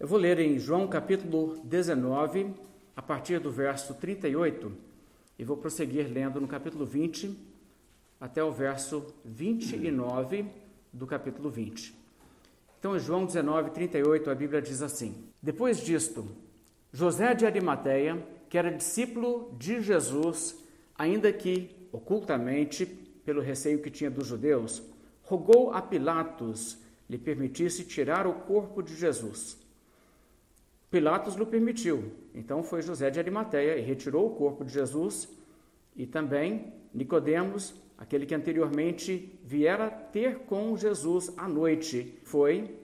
Eu vou ler em João capítulo 19, a partir do verso 38, e vou prosseguir lendo no capítulo 20 até o verso 29 do capítulo 20. Então, em João 19, 38, a Bíblia diz assim: Depois disto, José de Arimateia, que era discípulo de Jesus, ainda que ocultamente, pelo receio que tinha dos judeus, rogou a Pilatos lhe permitisse tirar o corpo de Jesus. Pilatos lhe permitiu. Então foi José de Arimateia e retirou o corpo de Jesus e também Nicodemos, aquele que anteriormente viera ter com Jesus à noite, foi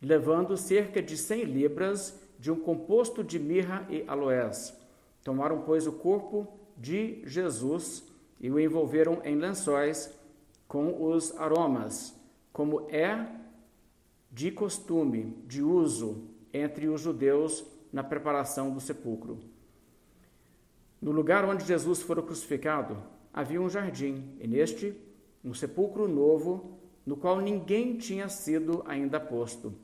levando cerca de cem libras de um composto de mirra e aloés. Tomaram, pois, o corpo de Jesus e o envolveram em lençóis com os aromas, como é de costume, de uso entre os judeus na preparação do sepulcro. No lugar onde Jesus fora crucificado, havia um jardim, e neste, um sepulcro novo, no qual ninguém tinha sido ainda posto.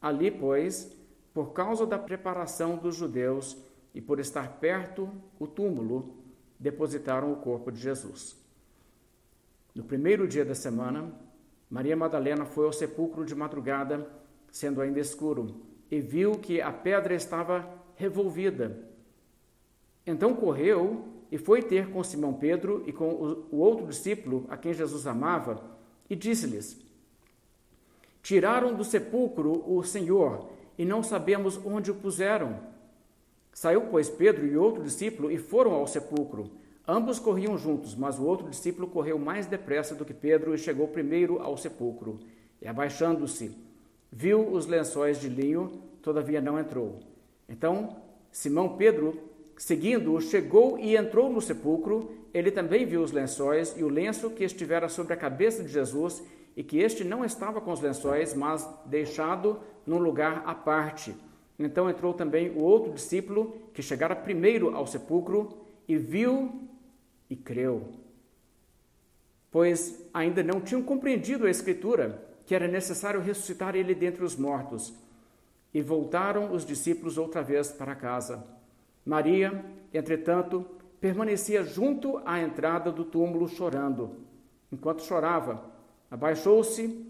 Ali, pois, por causa da preparação dos judeus e por estar perto o túmulo, depositaram o corpo de Jesus. No primeiro dia da semana, Maria Madalena foi ao sepulcro de madrugada, sendo ainda escuro, e viu que a pedra estava revolvida. Então correu e foi ter com Simão Pedro e com o outro discípulo a quem Jesus amava e disse-lhes: Tiraram do sepulcro o Senhor e não sabemos onde o puseram. Saiu, pois, Pedro e outro discípulo e foram ao sepulcro. Ambos corriam juntos, mas o outro discípulo correu mais depressa do que Pedro e chegou primeiro ao sepulcro. E abaixando-se, viu os lençóis de linho, todavia não entrou. Então, Simão Pedro, seguindo-o, chegou e entrou no sepulcro. Ele também viu os lençóis e o lenço que estivera sobre a cabeça de Jesus, e que este não estava com os lençóis, mas deixado num lugar à parte. Então entrou também o outro discípulo, que chegara primeiro ao sepulcro, e viu e creu. Pois ainda não tinham compreendido a Escritura que era necessário ressuscitar ele dentre os mortos. E voltaram os discípulos outra vez para casa. Maria, entretanto, permanecia junto à entrada do túmulo chorando. Enquanto chorava, abaixou-se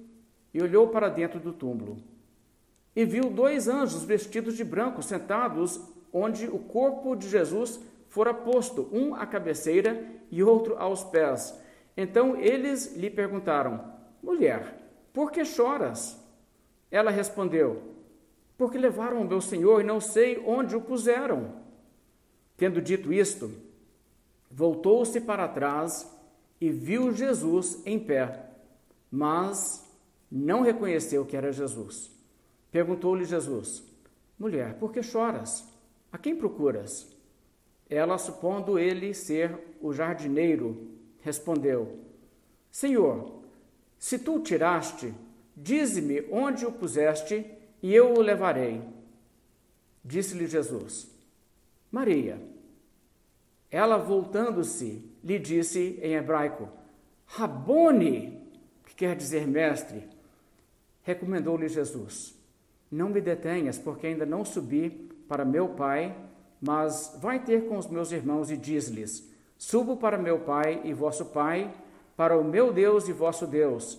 e olhou para dentro do túmulo. E viu dois anjos vestidos de branco sentados onde o corpo de Jesus fora posto, um à cabeceira e outro aos pés. Então eles lhe perguntaram: Mulher, por que choras? Ela respondeu: Porque levaram o meu senhor e não sei onde o puseram. Tendo dito isto, voltou-se para trás e viu Jesus em pé, mas não reconheceu que era Jesus. Perguntou-lhe Jesus: Mulher, por que choras? A quem procuras? Ela, supondo ele ser o jardineiro, respondeu: Senhor, se tu o tiraste, dize-me onde o puseste e eu o levarei. Disse-lhe Jesus: Maria. Ela, voltando-se, lhe disse em hebraico: Rabone, que quer dizer mestre. Recomendou-lhe Jesus: Não me detenhas, porque ainda não subi para meu Pai, mas vai ter com os meus irmãos e diz-lhes: Subo para meu Pai e vosso Pai para o meu Deus e vosso Deus.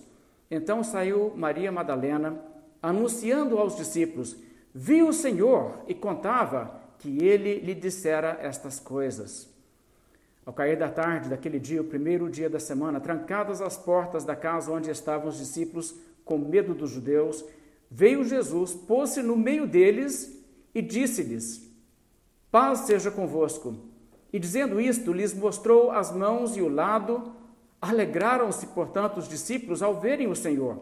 Então saiu Maria Madalena, anunciando aos discípulos: Vi o Senhor e contava que ele lhe dissera estas coisas. Ao cair da tarde daquele dia, o primeiro dia da semana, trancadas as portas da casa onde estavam os discípulos, com medo dos judeus, veio Jesus, pôs-se no meio deles e disse-lhes: Paz seja convosco. E dizendo isto, lhes mostrou as mãos e o lado. Alegraram-se, portanto, os discípulos ao verem o Senhor.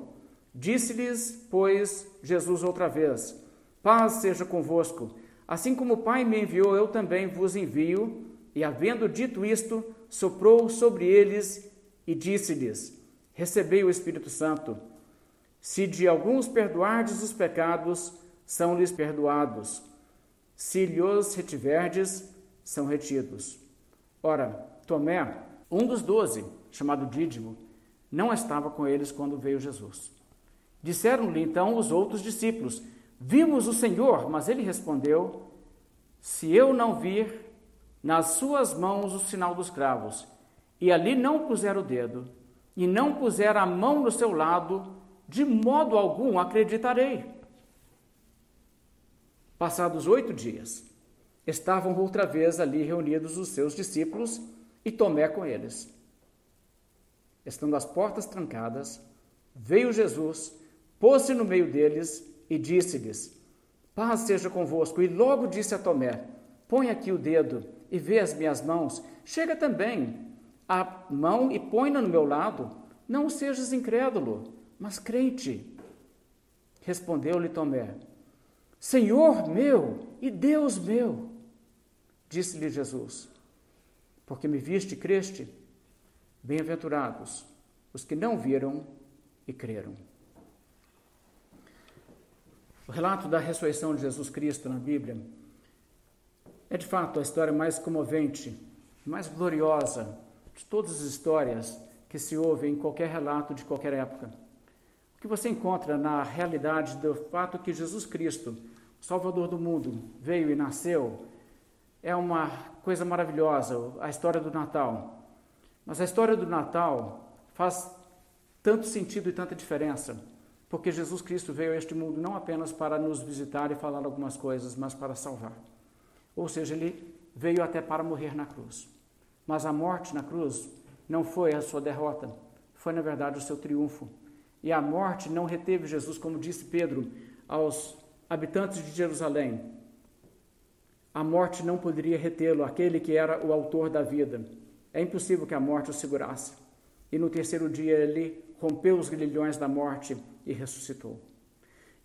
Disse-lhes, pois, Jesus outra vez: Paz seja convosco. Assim como o Pai me enviou, eu também vos envio. E, havendo dito isto, soprou sobre eles e disse-lhes: Recebei o Espírito Santo. Se de alguns perdoardes os pecados, são-lhes perdoados. Se lhes retiverdes, são retidos. Ora, Tomé, um dos doze, chamado Dídimo, não estava com eles quando veio Jesus. Disseram-lhe então os outros discípulos: Vimos o Senhor, mas ele respondeu: Se eu não vir nas suas mãos o sinal dos cravos, e ali não puser o dedo, e não puser a mão no seu lado, de modo algum acreditarei. Passados oito dias, estavam outra vez ali reunidos os seus discípulos e Tomé com eles. Estando as portas trancadas, veio Jesus, pôs-se no meio deles e disse-lhes: Paz seja convosco. E logo disse a Tomé: Põe aqui o dedo e vê as minhas mãos. Chega também a mão e põe-na no meu lado. Não sejas incrédulo, mas crente. Respondeu-lhe Tomé: Senhor meu e Deus meu. Disse-lhe Jesus: Porque me viste e creste, bem-aventurados os que não viram e creram. O relato da ressurreição de Jesus Cristo na Bíblia é de fato a história mais comovente, mais gloriosa de todas as histórias que se ouvem em qualquer relato de qualquer época. O que você encontra na realidade do fato que Jesus Cristo, Salvador do mundo, veio e nasceu, é uma coisa maravilhosa, a história do Natal. Mas a história do Natal faz tanto sentido e tanta diferença, porque Jesus Cristo veio a este mundo não apenas para nos visitar e falar algumas coisas, mas para salvar. Ou seja, ele veio até para morrer na cruz. Mas a morte na cruz não foi a sua derrota, foi na verdade o seu triunfo. E a morte não reteve Jesus, como disse Pedro aos habitantes de Jerusalém. A morte não poderia retê-lo, aquele que era o autor da vida. É impossível que a morte o segurasse. E no terceiro dia ele rompeu os grilhões da morte e ressuscitou.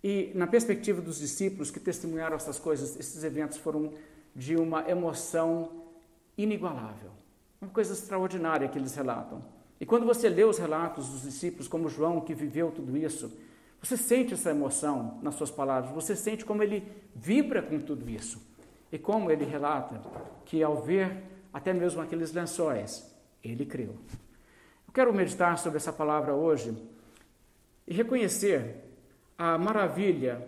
E na perspectiva dos discípulos que testemunharam essas coisas, esses eventos foram de uma emoção inigualável. Uma coisa extraordinária que eles relatam. E quando você lê os relatos dos discípulos, como João, que viveu tudo isso, você sente essa emoção nas suas palavras, você sente como ele vibra com tudo isso. E como ele relata que ao ver até mesmo aqueles lençóis, ele creu. Eu quero meditar sobre essa palavra hoje e reconhecer a maravilha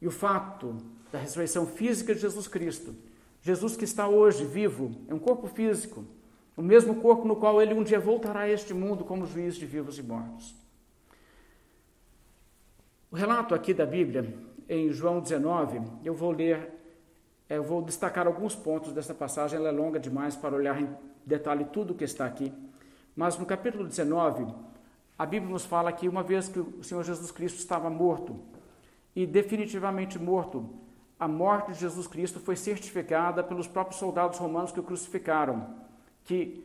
e o fato da ressurreição física de Jesus Cristo. Jesus que está hoje vivo, é um corpo físico, o mesmo corpo no qual ele um dia voltará a este mundo como juiz de vivos e mortos. O relato aqui da Bíblia, em João 19, eu vou ler, eu vou destacar alguns pontos dessa passagem, ela é longa demais para olhar em detalhe tudo o que está aqui. Mas no capítulo 19, a Bíblia nos fala que uma vez que o Senhor Jesus Cristo estava morto, e definitivamente morto, a morte de Jesus Cristo foi certificada pelos próprios soldados romanos que o crucificaram, que,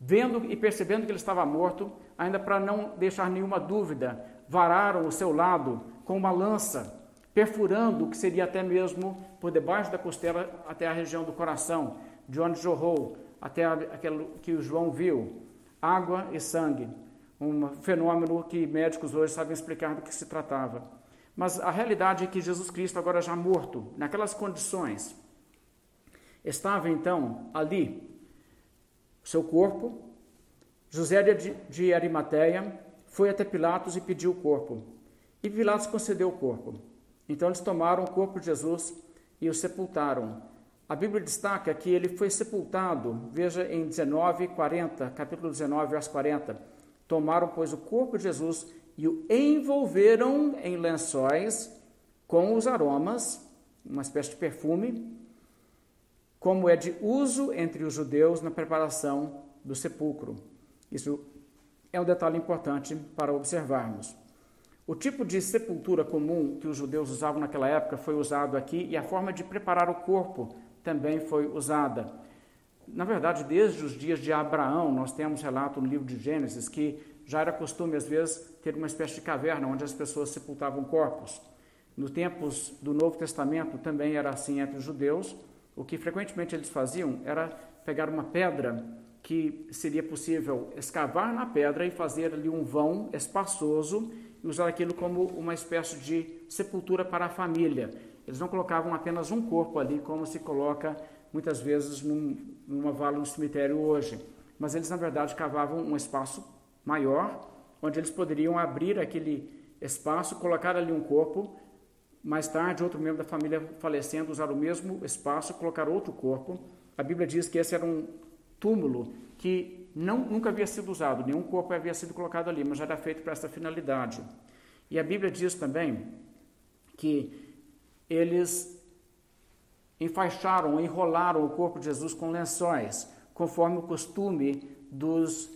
vendo e percebendo que ele estava morto, ainda para não deixar nenhuma dúvida, vararam o seu lado com uma lança, perfurando o que seria até mesmo por debaixo da costela até a região do coração, de onde jorrou até aquele que o João viu água e sangue, um fenômeno que médicos hoje sabem explicar do que se tratava. Mas a realidade é que Jesus Cristo, agora já morto, naquelas condições, estava então ali, seu corpo. José de Arimateia foi até Pilatos e pediu o corpo. E Pilatos concedeu o corpo. Então eles tomaram o corpo de Jesus e o sepultaram a Bíblia destaca que ele foi sepultado, veja em 19, 40, capítulo 19, verso 40. Tomaram, pois, o corpo de Jesus e o envolveram em lençóis com os aromas, uma espécie de perfume, como é de uso entre os judeus na preparação do sepulcro. Isso é um detalhe importante para observarmos. O tipo de sepultura comum que os judeus usavam naquela época foi usado aqui e a forma de preparar o corpo também foi usada. Na verdade, desde os dias de Abraão, nós temos relato no livro de Gênesis que já era costume, às vezes, ter uma espécie de caverna onde as pessoas sepultavam corpos. No tempos do Novo Testamento também era assim entre os judeus. O que frequentemente eles faziam era pegar uma pedra que seria possível escavar na pedra e fazer ali um vão espaçoso e usar aquilo como uma espécie de sepultura para a família. Eles não colocavam apenas um corpo ali, como se coloca muitas vezes num, numa vala no cemitério hoje. Mas eles, na verdade, cavavam um espaço maior, onde eles poderiam abrir aquele espaço, colocar ali um corpo, mais tarde, outro membro da família falecendo, usar o mesmo espaço, colocar outro corpo. A Bíblia diz que esse era um túmulo que não, nunca havia sido usado, nenhum corpo havia sido colocado ali, mas era feito para essa finalidade. E a Bíblia diz também que eles enfaixaram, enrolaram o corpo de Jesus com lençóis, conforme o costume dos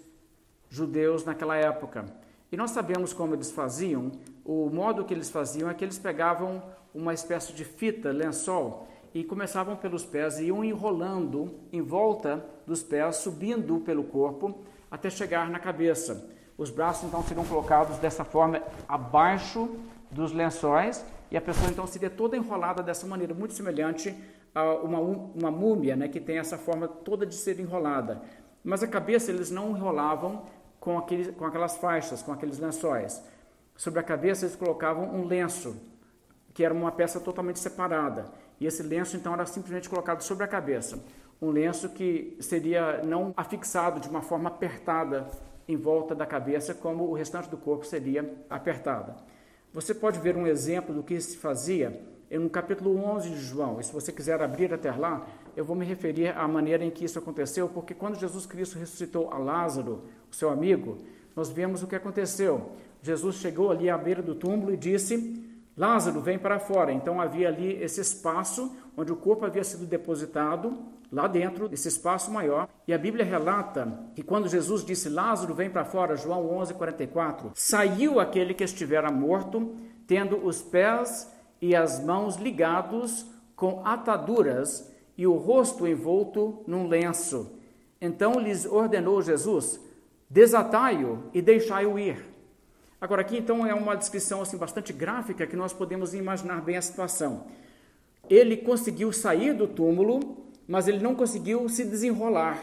judeus naquela época. E nós sabemos como eles faziam, o modo que eles faziam é que eles pegavam uma espécie de fita, lençol, e começavam pelos pés e iam enrolando em volta dos pés, subindo pelo corpo até chegar na cabeça. Os braços então seriam colocados dessa forma abaixo dos lençóis e a pessoa então seria toda enrolada dessa maneira, muito semelhante a uma, uma múmia, né, que tem essa forma toda de ser enrolada. Mas a cabeça eles não enrolavam com, aqueles, com aquelas faixas, com aqueles lençóis. Sobre a cabeça eles colocavam um lenço, que era uma peça totalmente separada. E esse lenço então era simplesmente colocado sobre a cabeça. Um lenço que seria não afixado de uma forma apertada em volta da cabeça, como o restante do corpo seria apertada. Você pode ver um exemplo do que se fazia no capítulo 11 de João. E se você quiser abrir até lá, eu vou me referir à maneira em que isso aconteceu, porque quando Jesus Cristo ressuscitou a Lázaro, o seu amigo, nós vemos o que aconteceu. Jesus chegou ali à beira do túmulo e disse: Lázaro, vem para fora. Então havia ali esse espaço onde o corpo havia sido depositado, lá dentro, esse espaço maior. E a Bíblia relata que quando Jesus disse: Lázaro, vem para fora, João 11, 44, saiu aquele que estivera morto, tendo os pés e as mãos ligados com ataduras e o rosto envolto num lenço. Então lhes ordenou Jesus: Desatai-o e deixai-o ir. Agora, aqui então é uma descrição assim, bastante gráfica que nós podemos imaginar bem a situação. Ele conseguiu sair do túmulo, mas ele não conseguiu se desenrolar,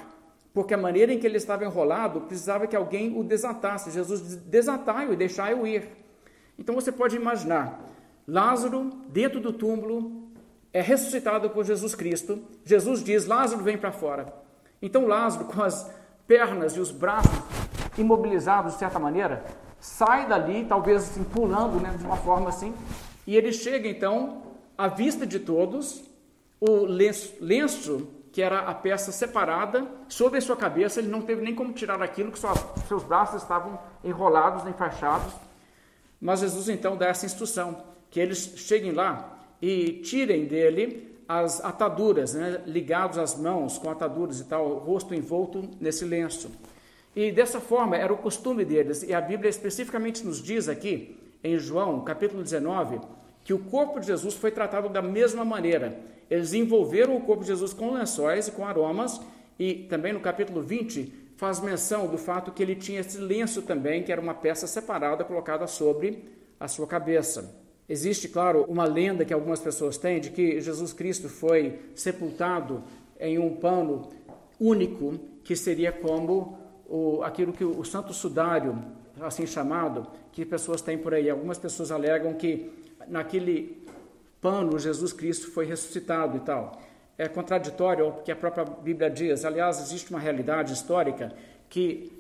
porque a maneira em que ele estava enrolado precisava que alguém o desatasse. Jesus desatai-o e deixai-o ir. Então você pode imaginar Lázaro, dentro do túmulo, é ressuscitado por Jesus Cristo. Jesus diz: Lázaro, vem para fora. Então Lázaro, com as pernas e os braços imobilizados de certa maneira, sai dali, talvez assim, pulando né, de uma forma assim, e ele chega então à vista de todos, o lenço, lenço que era a peça separada, sobre a sua cabeça, ele não teve nem como tirar aquilo, que seus braços estavam enrolados, enfaixados. Mas Jesus então dá essa instrução, que eles cheguem lá e tirem dele as ataduras, né, ligados às mãos com ataduras e tal, o rosto envolto nesse lenço. E dessa forma era o costume deles, e a Bíblia especificamente nos diz aqui, em João capítulo 19, que o corpo de Jesus foi tratado da mesma maneira. Eles envolveram o corpo de Jesus com lençóis e com aromas, e também no capítulo 20 faz menção do fato que ele tinha esse lenço também, que era uma peça separada colocada sobre a sua cabeça. Existe, claro, uma lenda que algumas pessoas têm de que Jesus Cristo foi sepultado em um pano único, que seria como o, aquilo que o, o santo sudário, assim chamado, que pessoas têm por aí. Algumas pessoas alegam que naquele pano Jesus Cristo foi ressuscitado e tal. É contraditório ao que a própria Bíblia diz. Aliás, existe uma realidade histórica que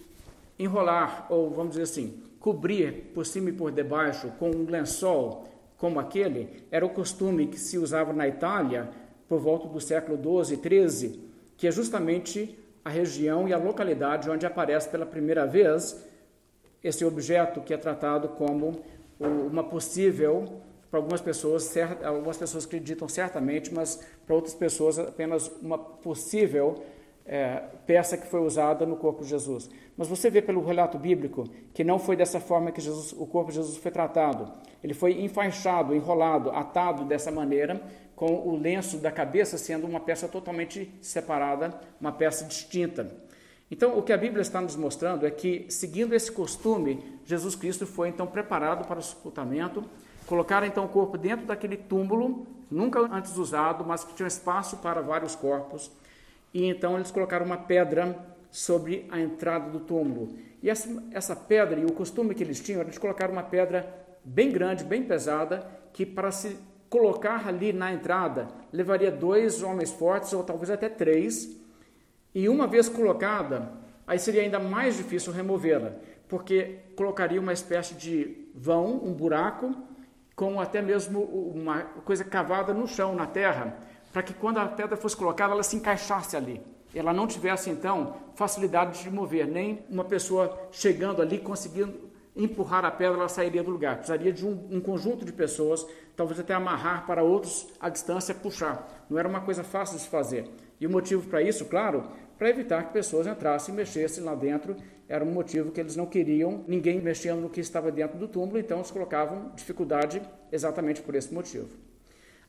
enrolar, ou vamos dizer assim, cobrir por cima e por debaixo com um lençol como aquele, era o costume que se usava na Itália por volta do século 12 e 13, que é justamente a região e a localidade onde aparece pela primeira vez esse objeto que é tratado como uma possível, para algumas pessoas, algumas pessoas acreditam certamente, mas para outras pessoas apenas uma possível é, peça que foi usada no corpo de Jesus. Mas você vê pelo relato bíblico que não foi dessa forma que Jesus, o corpo de Jesus foi tratado. Ele foi enfaixado, enrolado, atado dessa maneira, com o lenço da cabeça sendo uma peça totalmente separada, uma peça distinta. Então, o que a Bíblia está nos mostrando é que, seguindo esse costume, Jesus Cristo foi então preparado para o sepultamento, colocaram então o corpo dentro daquele túmulo, nunca antes usado, mas que tinha espaço para vários corpos, e então eles colocaram uma pedra sobre a entrada do túmulo. E essa, essa pedra, e o costume que eles tinham, era de colocar uma pedra bem grande, bem pesada, que para se colocar ali na entrada levaria dois homens fortes, ou talvez até três, e uma vez colocada, aí seria ainda mais difícil removê-la, porque colocaria uma espécie de vão, um buraco, com até mesmo uma coisa cavada no chão, na terra, para que quando a pedra fosse colocada, ela se encaixasse ali. Ela não tivesse, então, facilidade de mover, nem uma pessoa chegando ali conseguindo empurrar a pedra, ela sairia do lugar. Precisaria de um, um conjunto de pessoas, talvez até amarrar para outros à distância puxar. Não era uma coisa fácil de se fazer. E o motivo para isso, claro, para evitar que pessoas entrassem e mexessem lá dentro. Era um motivo que eles não queriam ninguém mexendo no que estava dentro do túmulo, então eles colocavam dificuldade exatamente por esse motivo.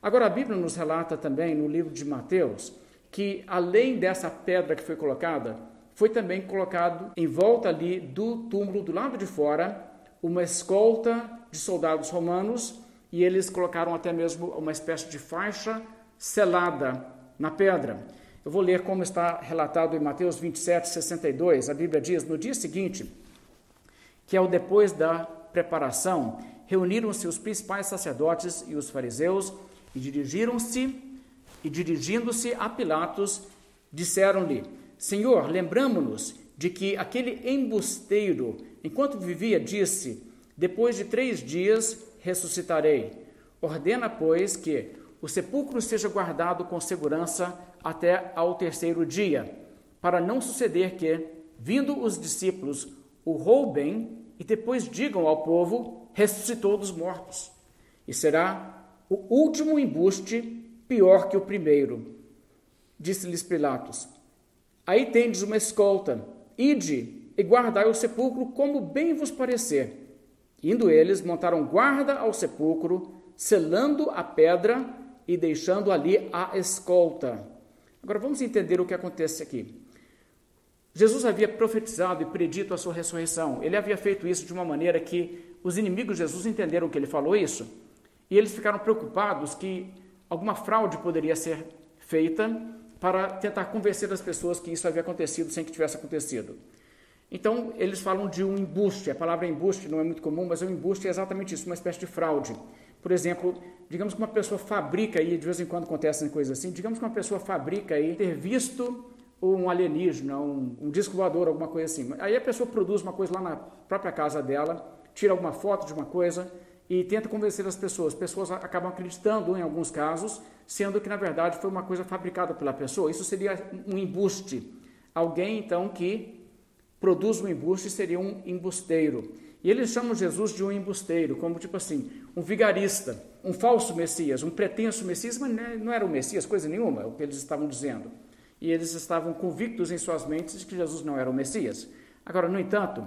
Agora, a Bíblia nos relata também, no livro de Mateus, que além dessa pedra que foi colocada, foi também colocado em volta ali do túmulo, do lado de fora, uma escolta de soldados romanos e eles colocaram até mesmo uma espécie de faixa selada na pedra. Eu vou ler como está relatado em Mateus 27, 62. A Bíblia diz: No dia seguinte, que é o depois da preparação, reuniram-se os principais sacerdotes e os fariseus e dirigiram-se e dirigindo-se a Pilatos, disseram-lhe: Senhor, lembramo-nos de que aquele embusteiro, enquanto vivia, disse: Depois de três dias ressuscitarei. Ordena, pois, que o sepulcro seja guardado com segurança até ao terceiro dia, para não suceder que, vindo os discípulos, o roubem e depois digam ao povo: ressuscitou dos mortos. E será o último embuste pior que o primeiro. Disse-lhes Pilatos: Aí tendes uma escolta, ide e guardai o sepulcro como bem vos parecer. Indo eles, montaram guarda ao sepulcro, selando a pedra e deixando ali a escolta. Agora vamos entender o que acontece aqui. Jesus havia profetizado e predito a sua ressurreição. Ele havia feito isso de uma maneira que os inimigos de Jesus entenderam que ele falou isso e eles ficaram preocupados que alguma fraude poderia ser feita para tentar convencer as pessoas que isso havia acontecido sem que tivesse acontecido. Então, eles falam de um embuste. A palavra embuste não é muito comum, mas o embuste é exatamente isso, uma espécie de fraude. Por exemplo, digamos que uma pessoa fabrica aí, de vez em quando acontecem coisas assim, digamos que uma pessoa fabrica aí ter visto um alienígena, um, um disco voador, alguma coisa assim. Aí a pessoa produz uma coisa lá na própria casa dela, tira alguma foto de uma coisa e tenta convencer as pessoas. Pessoas acabam acreditando em alguns casos, sendo que na verdade foi uma coisa fabricada pela pessoa. Isso seria um embuste. Alguém então que produz um embuste seria um embusteiro. E eles chamam Jesus de um embusteiro, como tipo assim, um vigarista, um falso Messias, um pretenso Messias, mas não era o Messias, coisa nenhuma, é o que eles estavam dizendo. E eles estavam convictos em suas mentes de que Jesus não era o Messias. Agora, no entanto,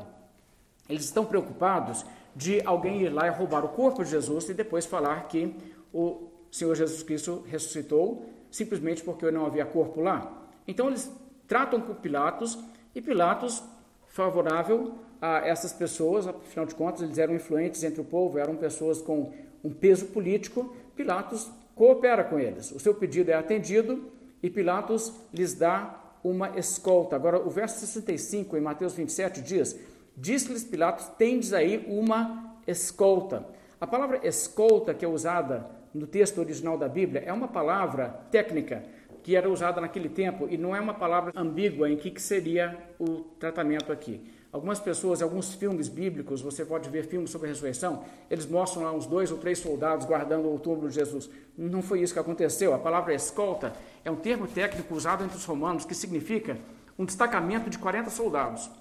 eles estão preocupados de alguém ir lá e roubar o corpo de Jesus e depois falar que o Senhor Jesus Cristo ressuscitou simplesmente porque não havia corpo lá. Então eles tratam com Pilatos e Pilatos, favorável, a essas pessoas, afinal de contas, eles eram influentes entre o povo, eram pessoas com um peso político. Pilatos coopera com eles. O seu pedido é atendido e Pilatos lhes dá uma escolta. Agora, o verso 65 em Mateus 27 diz: Disse-lhes Pilatos: Tendes aí uma escolta. A palavra escolta, que é usada no texto original da Bíblia, é uma palavra técnica que era usada naquele tempo e não é uma palavra ambígua em que, que seria o tratamento aqui. Algumas pessoas, alguns filmes bíblicos, você pode ver filmes sobre a ressurreição, eles mostram lá uns dois ou três soldados guardando o túmulo de Jesus. Não foi isso que aconteceu. A palavra escolta é um termo técnico usado entre os romanos que significa um destacamento de 40 soldados.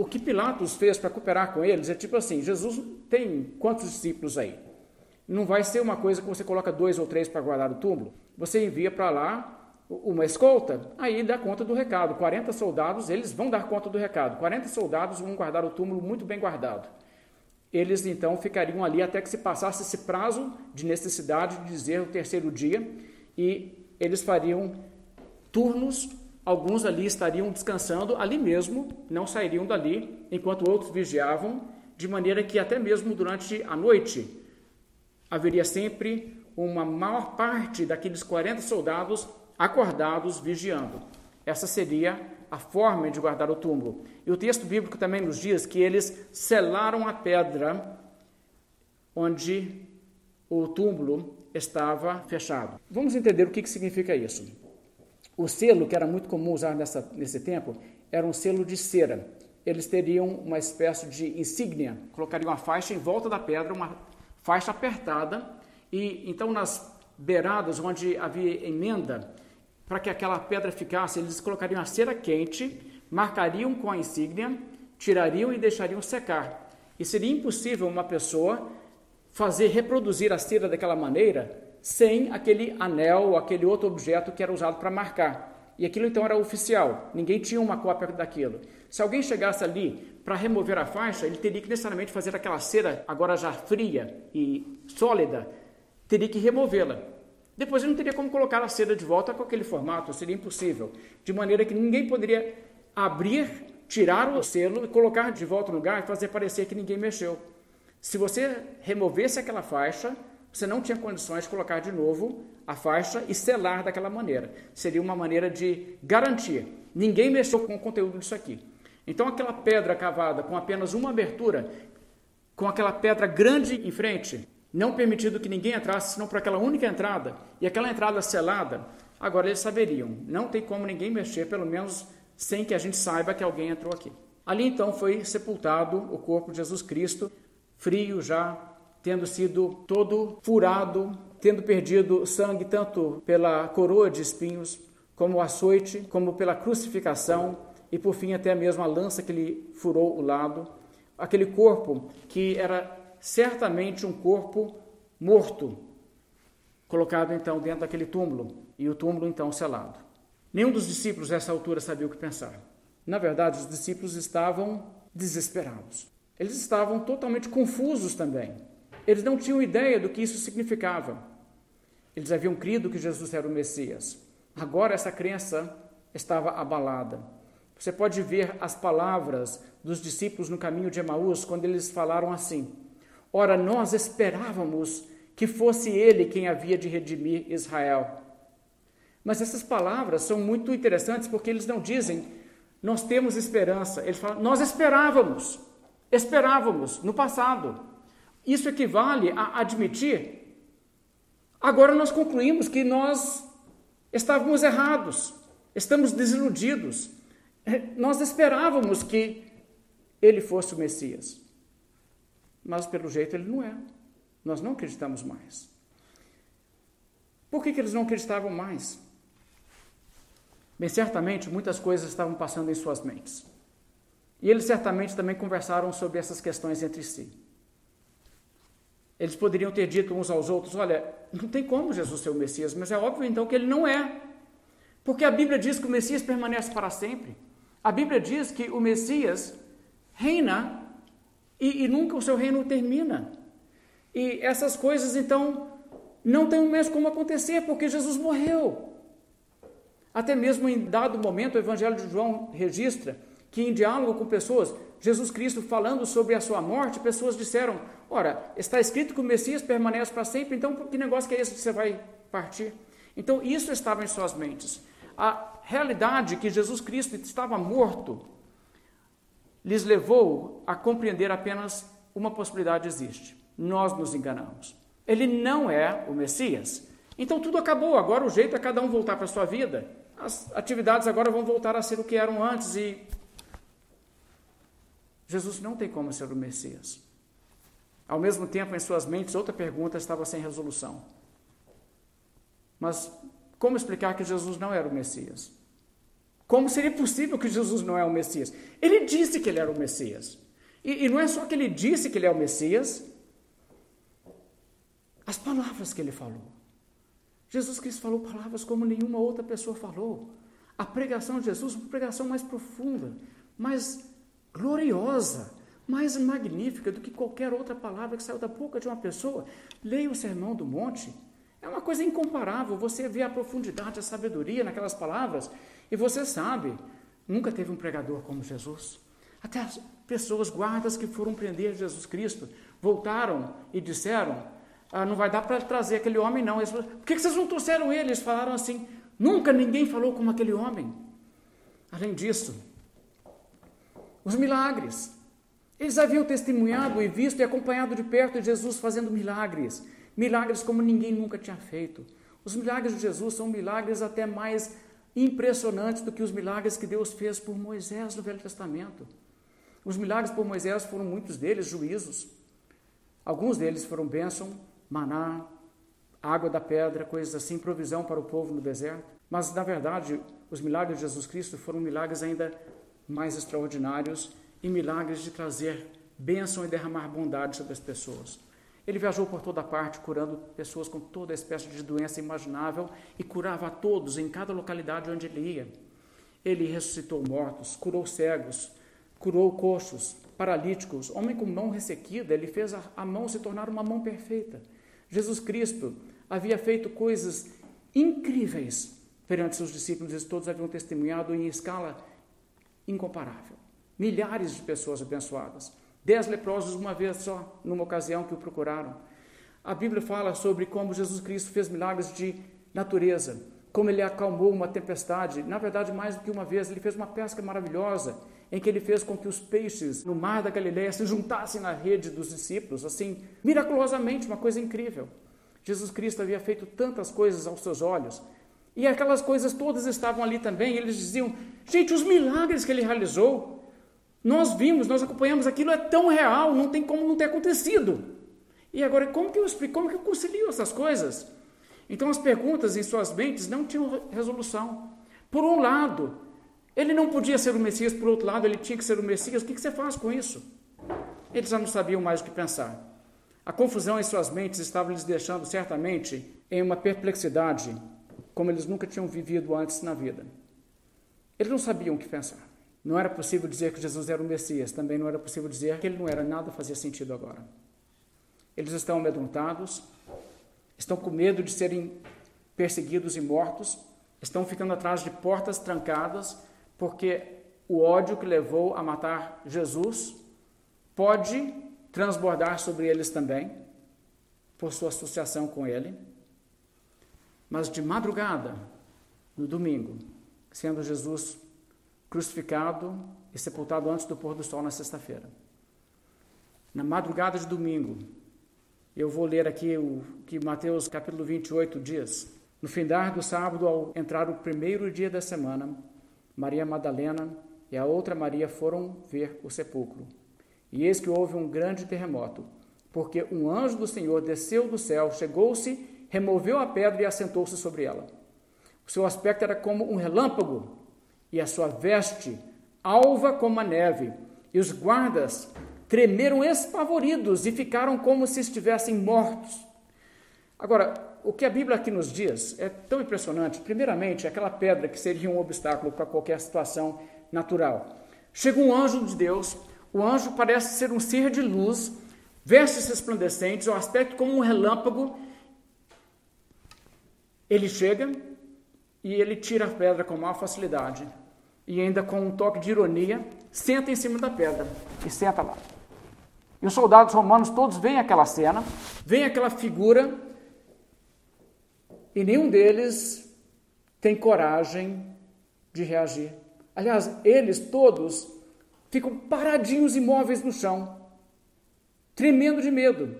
O que Pilatos fez para cooperar com eles é tipo assim: Jesus tem quantos discípulos aí? Não vai ser uma coisa que você coloca dois ou três para guardar o túmulo. Você envia para lá uma escolta, aí dá conta do recado. 40 soldados, eles vão dar conta do recado. 40 soldados vão guardar o túmulo muito bem guardado. Eles então ficariam ali até que se passasse esse prazo de necessidade de dizer o terceiro dia e eles fariam turnos. Alguns ali estariam descansando ali mesmo, não sairiam dali, enquanto outros vigiavam, de maneira que até mesmo durante a noite haveria sempre uma maior parte daqueles 40 soldados acordados vigiando. Essa seria a forma de guardar o túmulo. E o texto bíblico também nos diz que eles selaram a pedra onde o túmulo estava fechado. Vamos entender o que, que significa isso. O selo, que era muito comum usar nessa, nesse tempo, era um selo de cera. Eles teriam uma espécie de insígnia, colocariam uma faixa em volta da pedra, uma faixa apertada, e então nas beiradas onde havia emenda, para que aquela pedra ficasse, eles colocariam a cera quente, marcariam com a insígnia, tirariam e deixariam secar. E seria impossível uma pessoa fazer reproduzir a cera daquela maneira sem aquele anel ou aquele outro objeto que era usado para marcar. E aquilo então era oficial, ninguém tinha uma cópia daquilo. Se alguém chegasse ali para remover a faixa, ele teria que necessariamente fazer aquela cera, agora já fria e sólida, teria que removê-la. Depois ele não teria como colocar a cera de volta com aquele formato, seria impossível. De maneira que ninguém poderia abrir, tirar o selo e colocar de volta no lugar e fazer parecer que ninguém mexeu. Se você removesse aquela faixa, você não tinha condições de colocar de novo a faixa e selar daquela maneira. Seria uma maneira de garantir. Ninguém mexeu com o conteúdo disso aqui. Então, aquela pedra cavada com apenas uma abertura, com aquela pedra grande em frente, não permitido que ninguém entrasse senão por aquela única entrada, e aquela entrada selada, agora eles saberiam, não tem como ninguém mexer, pelo menos sem que a gente saiba que alguém entrou aqui. Ali então foi sepultado o corpo de Jesus Cristo, frio já, tendo sido todo furado, tendo perdido sangue tanto pela coroa de espinhos, como o açoite, como pela crucificação, e por fim até mesmo a lança que lhe furou o lado, aquele corpo que era certamente um corpo morto, colocado então dentro daquele túmulo, e o túmulo então selado. Nenhum dos discípulos nessa altura sabia o que pensar. Na verdade, os discípulos estavam desesperados. Eles estavam totalmente confusos também. Eles não tinham ideia do que isso significava. Eles haviam crido que Jesus era o Messias. Agora essa crença estava abalada. Você pode ver as palavras dos discípulos no caminho de Emaús quando eles falaram assim: Ora, nós esperávamos que fosse ele quem havia de redimir Israel. Mas essas palavras são muito interessantes porque eles não dizem nós temos esperança, eles falam nós esperávamos, esperávamos no passado. Isso equivale a admitir. Agora nós concluímos que nós estávamos errados, estamos desiludidos, é, nós esperávamos que ele fosse o Messias, mas pelo jeito ele não é. Nós não acreditamos mais. Por que, que eles não acreditavam mais? Bem, certamente muitas coisas estavam passando em suas mentes. E eles certamente também conversaram sobre essas questões entre si. Eles poderiam ter dito uns aos outros: olha, não tem como Jesus ser o Messias, mas é óbvio então que ele não é. Porque a Bíblia diz que o Messias permanece para sempre. A Bíblia diz que o Messias reina e, e nunca o seu reino termina. E essas coisas, então, não tem mesmo como acontecer, porque Jesus morreu. Até mesmo em dado momento, o Evangelho de João registra que, em diálogo com pessoas, Jesus Cristo falando sobre a sua morte, pessoas disseram: Ora, está escrito que o Messias permanece para sempre, então que negócio que é esse que você vai partir? Então, isso estava em suas mentes. A realidade que Jesus Cristo estava morto lhes levou a compreender apenas uma possibilidade existe. Nós nos enganamos. Ele não é o Messias. Então tudo acabou. Agora o jeito é cada um voltar para a sua vida. As atividades agora vão voltar a ser o que eram antes e Jesus não tem como ser o Messias. Ao mesmo tempo, em suas mentes, outra pergunta estava sem resolução. Mas como explicar que Jesus não era o Messias? Como seria possível que Jesus não é o Messias? Ele disse que ele era o Messias. E, e não é só que ele disse que ele é o Messias, as palavras que ele falou. Jesus Cristo falou palavras como nenhuma outra pessoa falou. A pregação de Jesus, uma pregação mais profunda, mais gloriosa, mais magnífica do que qualquer outra palavra que saiu da boca de uma pessoa. Leia o Sermão do Monte. É uma coisa incomparável. Você vê a profundidade, a sabedoria naquelas palavras. E você sabe, nunca teve um pregador como Jesus. Até as pessoas guardas que foram prender Jesus Cristo voltaram e disseram: ah, não vai dar para trazer aquele homem, não. Eles falaram, Por que vocês não trouxeram ele? Eles falaram assim: nunca ninguém falou como aquele homem. Além disso, os milagres. Eles haviam testemunhado e visto e acompanhado de perto Jesus fazendo milagres milagres como ninguém nunca tinha feito. Os milagres de Jesus são milagres até mais impressionantes do que os milagres que Deus fez por Moisés no Velho Testamento. Os milagres por Moisés foram muitos deles juízos. Alguns deles foram bênção, maná, água da pedra, coisas assim, provisão para o povo no deserto. Mas, na verdade, os milagres de Jesus Cristo foram milagres ainda mais extraordinários e milagres de trazer bênção e derramar bondade sobre as pessoas. Ele viajou por toda parte, curando pessoas com toda espécie de doença imaginável e curava a todos em cada localidade onde ele ia. Ele ressuscitou mortos, curou cegos, curou coxos, paralíticos, homem com mão ressequida, ele fez a mão se tornar uma mão perfeita. Jesus Cristo havia feito coisas incríveis perante seus discípulos, e todos haviam testemunhado em escala incomparável. Milhares de pessoas abençoadas. Dez leprosos uma vez só, numa ocasião que o procuraram. A Bíblia fala sobre como Jesus Cristo fez milagres de natureza, como ele acalmou uma tempestade. Na verdade, mais do que uma vez, ele fez uma pesca maravilhosa, em que ele fez com que os peixes no mar da Galileia se juntassem na rede dos discípulos, assim, miraculosamente, uma coisa incrível. Jesus Cristo havia feito tantas coisas aos seus olhos, e aquelas coisas todas estavam ali também. Eles diziam: gente, os milagres que ele realizou, nós vimos, nós acompanhamos, aquilo é tão real, não tem como não ter acontecido. E agora, como que eu explico, como que eu concilio essas coisas? Então, as perguntas em suas mentes não tinham resolução. Por um lado, ele não podia ser o Messias, por outro lado, ele tinha que ser o Messias. O que, que você faz com isso? Eles já não sabiam mais o que pensar. A confusão em suas mentes estava lhes deixando certamente em uma perplexidade como eles nunca tinham vivido antes na vida. Eles não sabiam o que pensar. Não era possível dizer que Jesus era o Messias, também não era possível dizer que ele não era, nada fazia sentido agora. Eles estão amedrontados, estão com medo de serem perseguidos e mortos, estão ficando atrás de portas trancadas, porque o ódio que levou a matar Jesus pode transbordar sobre eles também, por sua associação com ele. Mas de madrugada, no domingo, sendo Jesus crucificado e sepultado antes do pôr do sol na sexta-feira. Na madrugada de domingo, eu vou ler aqui o que Mateus capítulo 28 diz. No findar do sábado, ao entrar o primeiro dia da semana, Maria Madalena e a outra Maria foram ver o sepulcro. E eis que houve um grande terremoto, porque um anjo do Senhor desceu do céu, chegou-se, removeu a pedra e assentou-se sobre ela. O seu aspecto era como um relâmpago e a sua veste alva como a neve. E os guardas tremeram espavoridos e ficaram como se estivessem mortos. Agora, o que a Bíblia aqui nos diz é tão impressionante. Primeiramente, aquela pedra que seria um obstáculo para qualquer situação natural. Chega um anjo de Deus, o anjo parece ser um ser de luz, vestes resplandecentes, o aspecto como um relâmpago. Ele chega e ele tira a pedra com maior facilidade e ainda com um toque de ironia, senta em cima da pedra e senta lá. E os soldados romanos todos veem aquela cena, veem aquela figura, e nenhum deles tem coragem de reagir. Aliás, eles todos ficam paradinhos imóveis no chão, tremendo de medo.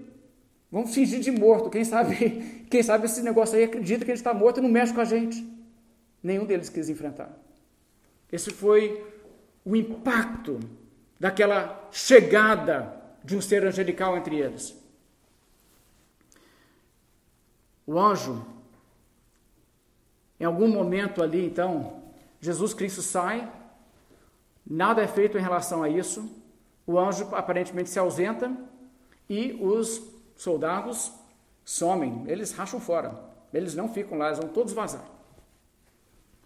Vão fingir de morto. Quem sabe, quem sabe esse negócio aí acredita que ele está morto e não mexe com a gente. Nenhum deles quis enfrentar. Esse foi o impacto daquela chegada de um ser angelical entre eles. O anjo, em algum momento ali, então, Jesus Cristo sai, nada é feito em relação a isso, o anjo aparentemente se ausenta e os soldados somem, eles racham fora, eles não ficam lá, eles vão todos vazar.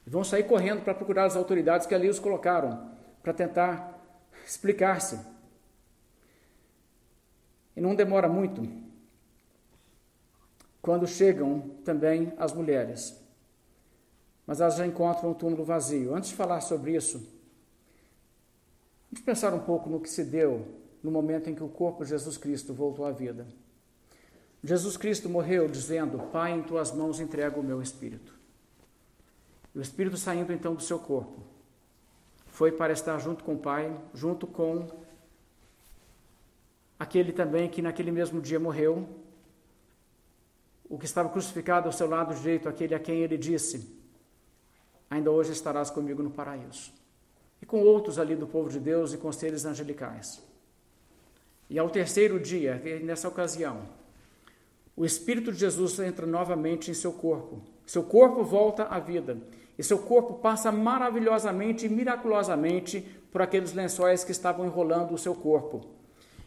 Vão sair correndo para procurar as autoridades que ali os colocaram, para tentar explicar-se. E não demora muito quando chegam também as mulheres. Mas elas já encontram o túmulo vazio. Antes de falar sobre isso, vamos pensar um pouco no que se deu no momento em que o corpo de Jesus Cristo voltou à vida. Jesus Cristo morreu dizendo: Pai, em tuas mãos entrego o meu espírito. O espírito saindo então do seu corpo foi para estar junto com o Pai, junto com aquele também que naquele mesmo dia morreu, o que estava crucificado ao seu lado direito, aquele a quem ele disse: Ainda hoje estarás comigo no paraíso. E com outros ali do povo de Deus e com seres angelicais. E ao terceiro dia, nessa ocasião, o Espírito de Jesus entra novamente em seu corpo. Seu corpo volta à vida. E seu corpo passa maravilhosamente e miraculosamente por aqueles lençóis que estavam enrolando o seu corpo.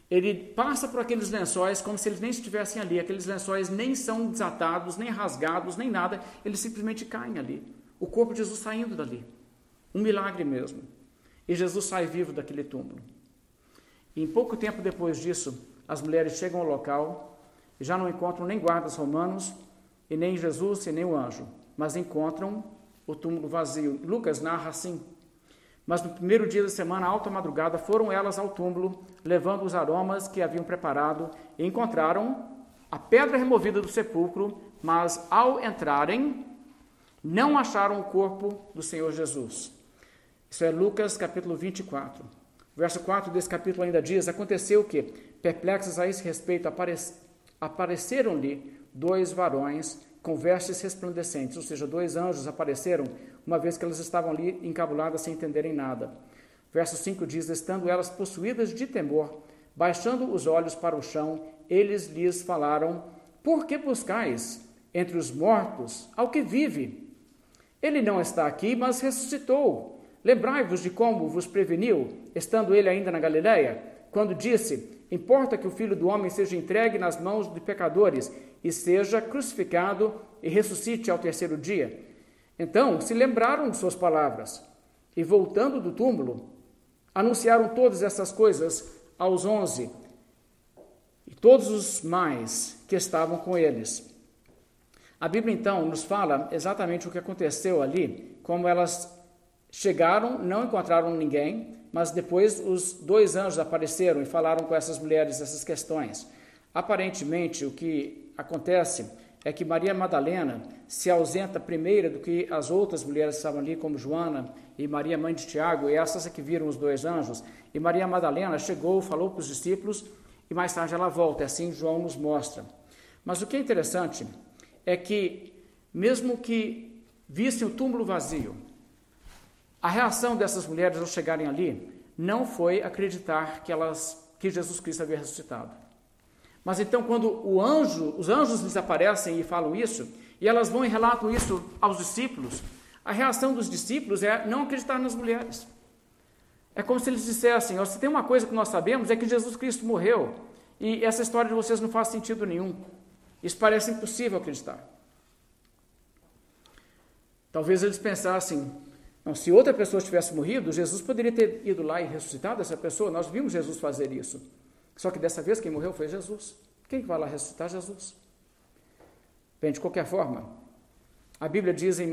Ele passa por aqueles lençóis como se eles nem estivessem ali. Aqueles lençóis nem são desatados, nem rasgados, nem nada. Eles simplesmente caem ali. O corpo de Jesus saindo dali. Um milagre mesmo. E Jesus sai vivo daquele túmulo. E em pouco tempo depois disso, as mulheres chegam ao local já não encontram nem guardas romanos, e nem Jesus e nem o anjo, mas encontram o túmulo vazio. Lucas narra assim: Mas no primeiro dia da semana, alta madrugada, foram elas ao túmulo, levando os aromas que haviam preparado, e encontraram a pedra removida do sepulcro, mas ao entrarem, não acharam o corpo do Senhor Jesus. Isso é Lucas capítulo 24. Verso 4 desse capítulo ainda diz: Aconteceu que, perplexos a esse respeito, apareceram-lhe dois varões com vestes resplandecentes, ou seja, dois anjos apareceram uma vez que elas estavam ali encabuladas sem entenderem nada. Verso 5 diz: Estando elas possuídas de temor, baixando os olhos para o chão, eles lhes falaram: Por que buscais entre os mortos ao que vive? Ele não está aqui, mas ressuscitou. Lembrai-vos de como vos preveniu, estando ele ainda na Galiléia, quando disse: Importa que o filho do homem seja entregue nas mãos de pecadores e seja crucificado e ressuscite ao terceiro dia. Então se lembraram de suas palavras e, voltando do túmulo, anunciaram todas essas coisas aos onze e todos os mais que estavam com eles. A Bíblia então nos fala exatamente o que aconteceu ali, como elas chegaram, não encontraram ninguém, mas depois os dois anjos apareceram e falaram com essas mulheres essas questões. Aparentemente, o que acontece é que Maria Madalena se ausenta primeiro do que as outras mulheres que estavam ali, como Joana e Maria, mãe de Tiago, e essas é que viram os dois anjos. E Maria Madalena chegou, falou para os discípulos, e mais tarde ela volta, assim João nos mostra. Mas o que é interessante é que, mesmo que vissem o túmulo vazio, a reação dessas mulheres ao chegarem ali não foi acreditar que, elas, que Jesus Cristo havia ressuscitado. Mas então, quando anjo, os anjos lhes aparecem e falam isso, e elas vão e relatam isso aos discípulos, a reação dos discípulos é não acreditar nas mulheres. É como se eles dissessem: se tem uma coisa que nós sabemos é que Jesus Cristo morreu, e essa história de vocês não faz sentido nenhum. Isso parece impossível acreditar. Talvez eles pensassem: não, se outra pessoa tivesse morrido, Jesus poderia ter ido lá e ressuscitado essa pessoa. Nós vimos Jesus fazer isso. Só que dessa vez quem morreu foi Jesus. Quem vai lá ressuscitar? Jesus. Bem, de qualquer forma, a Bíblia diz em,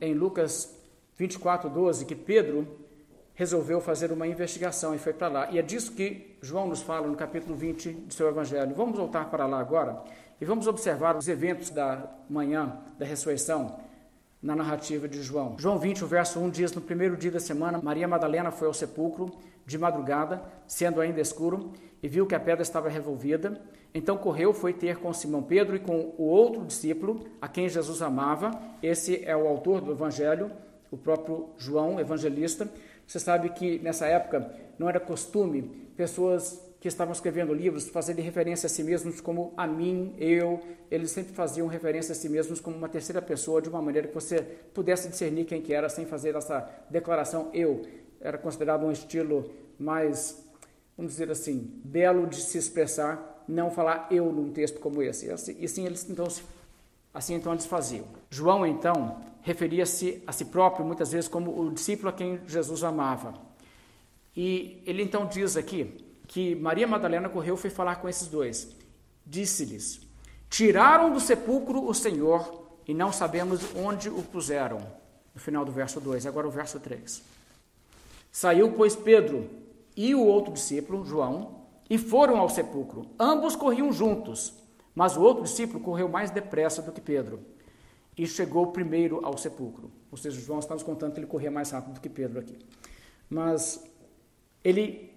em Lucas 24, 12 que Pedro resolveu fazer uma investigação e foi para lá. E é disso que João nos fala no capítulo 20 do seu Evangelho. Vamos voltar para lá agora e vamos observar os eventos da manhã da ressurreição na narrativa de João. João 20, o verso 1 diz: No primeiro dia da semana, Maria Madalena foi ao sepulcro de madrugada, sendo ainda escuro, e viu que a pedra estava revolvida. Então correu, foi ter com Simão Pedro e com o outro discípulo, a quem Jesus amava. Esse é o autor do evangelho, o próprio João, evangelista. Você sabe que nessa época não era costume pessoas que estavam escrevendo livros fazerem referência a si mesmos como a mim, eu. Eles sempre faziam referência a si mesmos como uma terceira pessoa, de uma maneira que você pudesse discernir quem que era sem fazer essa declaração eu. Era considerado um estilo mais vamos dizer assim, belo de se expressar, não falar eu num texto como esse. E assim, assim eles então assim então eles faziam. João então referia-se a si próprio muitas vezes como o discípulo a quem Jesus amava. E ele então diz aqui que Maria Madalena correu foi falar com esses dois. Disse-lhes: Tiraram do sepulcro o Senhor e não sabemos onde o puseram. No final do verso 2, agora o verso 3. Saiu, pois, Pedro e o outro discípulo, João, e foram ao sepulcro. Ambos corriam juntos, mas o outro discípulo correu mais depressa do que Pedro e chegou primeiro ao sepulcro. Ou seja, João está nos contando que ele corria mais rápido do que Pedro aqui. Mas ele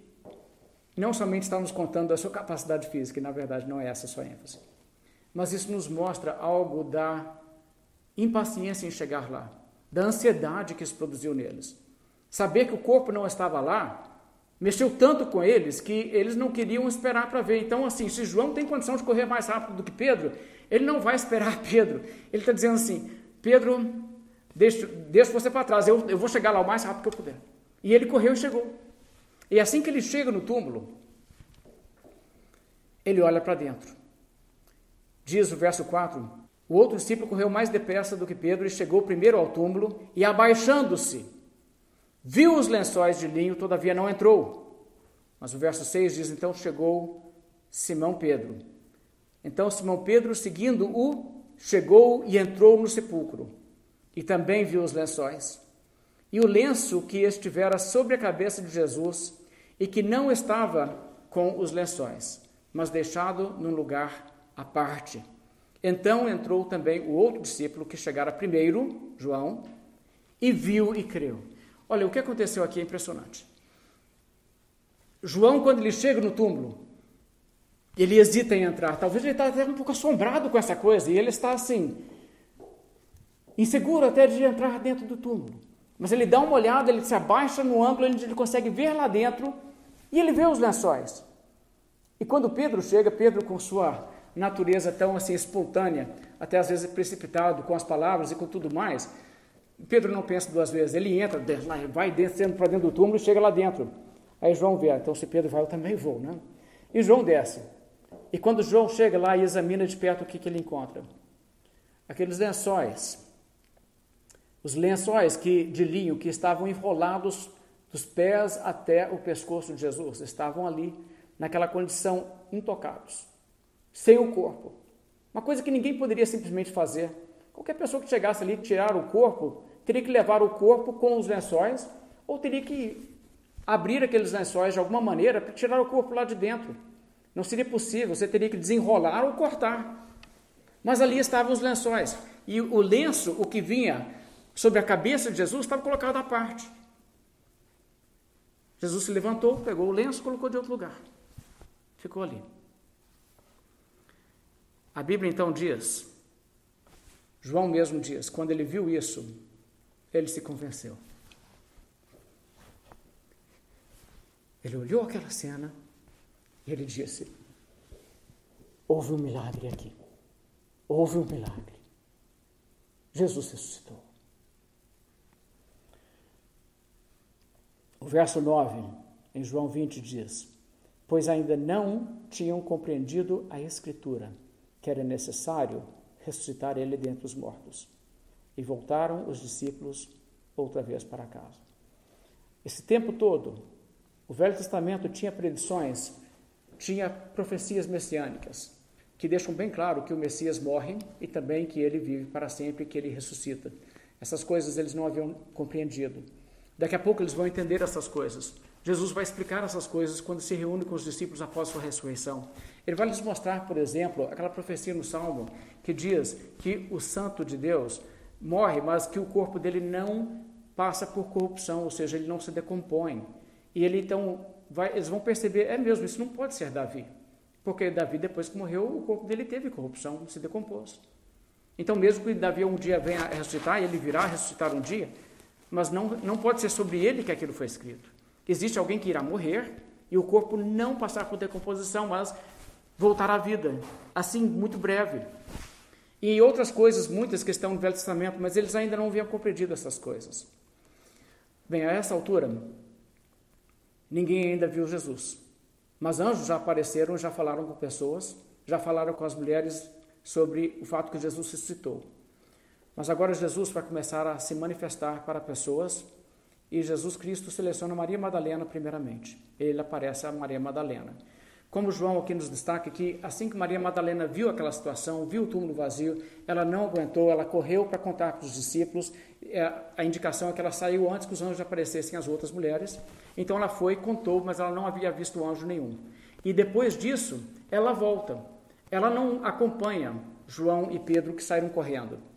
não somente está nos contando a sua capacidade física, e na verdade não é essa a sua ênfase, mas isso nos mostra algo da impaciência em chegar lá, da ansiedade que isso produziu neles. Saber que o corpo não estava lá Mexeu tanto com eles que eles não queriam esperar para ver. Então, assim, se João tem condição de correr mais rápido do que Pedro, ele não vai esperar Pedro. Ele está dizendo assim: Pedro, deixa, deixa você para trás, eu, eu vou chegar lá o mais rápido que eu puder. E ele correu e chegou. E assim que ele chega no túmulo, ele olha para dentro. Diz o verso 4: O outro discípulo correu mais depressa do que Pedro e chegou primeiro ao túmulo e, abaixando-se, Viu os lençóis de linho, todavia não entrou. Mas o verso 6 diz: Então chegou Simão Pedro. Então Simão Pedro, seguindo-o, chegou e entrou no sepulcro. E também viu os lençóis. E o lenço que estivera sobre a cabeça de Jesus e que não estava com os lençóis, mas deixado num lugar à parte. Então entrou também o outro discípulo que chegara primeiro, João, e viu e creu. Olha, o que aconteceu aqui é impressionante. João, quando ele chega no túmulo, ele hesita em entrar. Talvez ele está até um pouco assombrado com essa coisa, e ele está assim, inseguro até de entrar dentro do túmulo. Mas ele dá uma olhada, ele se abaixa no ângulo ele consegue ver lá dentro, e ele vê os lençóis. E quando Pedro chega, Pedro com sua natureza tão assim espontânea, até às vezes precipitado com as palavras e com tudo mais, Pedro não pensa duas vezes, ele entra, vai descendo para dentro do túmulo e chega lá dentro. Aí João vê, ah, então se Pedro vai, eu também vou, né? E João desce. E quando João chega lá e examina de perto o que, que ele encontra? Aqueles lençóis, os lençóis que, de linho que estavam enrolados dos pés até o pescoço de Jesus, estavam ali naquela condição intocados, sem o corpo. Uma coisa que ninguém poderia simplesmente fazer. Qualquer pessoa que chegasse ali tirar o corpo teria que levar o corpo com os lençóis ou teria que abrir aqueles lençóis de alguma maneira para tirar o corpo lá de dentro. Não seria possível, você teria que desenrolar ou cortar. Mas ali estavam os lençóis. E o lenço, o que vinha sobre a cabeça de Jesus, estava colocado à parte. Jesus se levantou, pegou o lenço colocou de outro lugar. Ficou ali. A Bíblia então diz, João mesmo diz, quando ele viu isso, ele se convenceu. Ele olhou aquela cena e ele disse: Houve um milagre aqui. Houve um milagre. Jesus ressuscitou. O verso 9, em João 20, diz: Pois ainda não tinham compreendido a Escritura, que era necessário ressuscitar ele dentre os mortos. E voltaram os discípulos outra vez para casa. Esse tempo todo, o Velho Testamento tinha predições, tinha profecias messiânicas, que deixam bem claro que o Messias morre e também que ele vive para sempre, que ele ressuscita. Essas coisas eles não haviam compreendido. Daqui a pouco eles vão entender essas coisas. Jesus vai explicar essas coisas quando se reúne com os discípulos após sua ressurreição. Ele vai lhes mostrar, por exemplo, aquela profecia no Salmo que diz que o Santo de Deus morre, mas que o corpo dele não passa por corrupção, ou seja, ele não se decompõe. E ele então vai, eles vão perceber, é mesmo, isso não pode ser Davi. Porque Davi, depois que morreu, o corpo dele teve corrupção, se decompôs. Então, mesmo que Davi um dia venha a ressuscitar, e ele virá a ressuscitar um dia, mas não, não pode ser sobre ele que aquilo foi escrito. Existe alguém que irá morrer e o corpo não passar por decomposição, mas voltar à vida, assim, muito breve. E outras coisas, muitas que estão no Velho Testamento, mas eles ainda não haviam compreendido essas coisas. Bem, a essa altura, ninguém ainda viu Jesus. Mas anjos já apareceram, já falaram com pessoas, já falaram com as mulheres sobre o fato que Jesus ressuscitou. Mas agora Jesus vai começar a se manifestar para pessoas e Jesus Cristo seleciona Maria Madalena primeiramente. Ele aparece a Maria Madalena. Como João aqui nos destaca que assim que Maria Madalena viu aquela situação, viu o túmulo vazio, ela não aguentou, ela correu para contar com os discípulos. É, a indicação é que ela saiu antes que os anjos aparecessem às outras mulheres. Então ela foi, contou, mas ela não havia visto anjo nenhum. E depois disso, ela volta. Ela não acompanha João e Pedro que saíram correndo.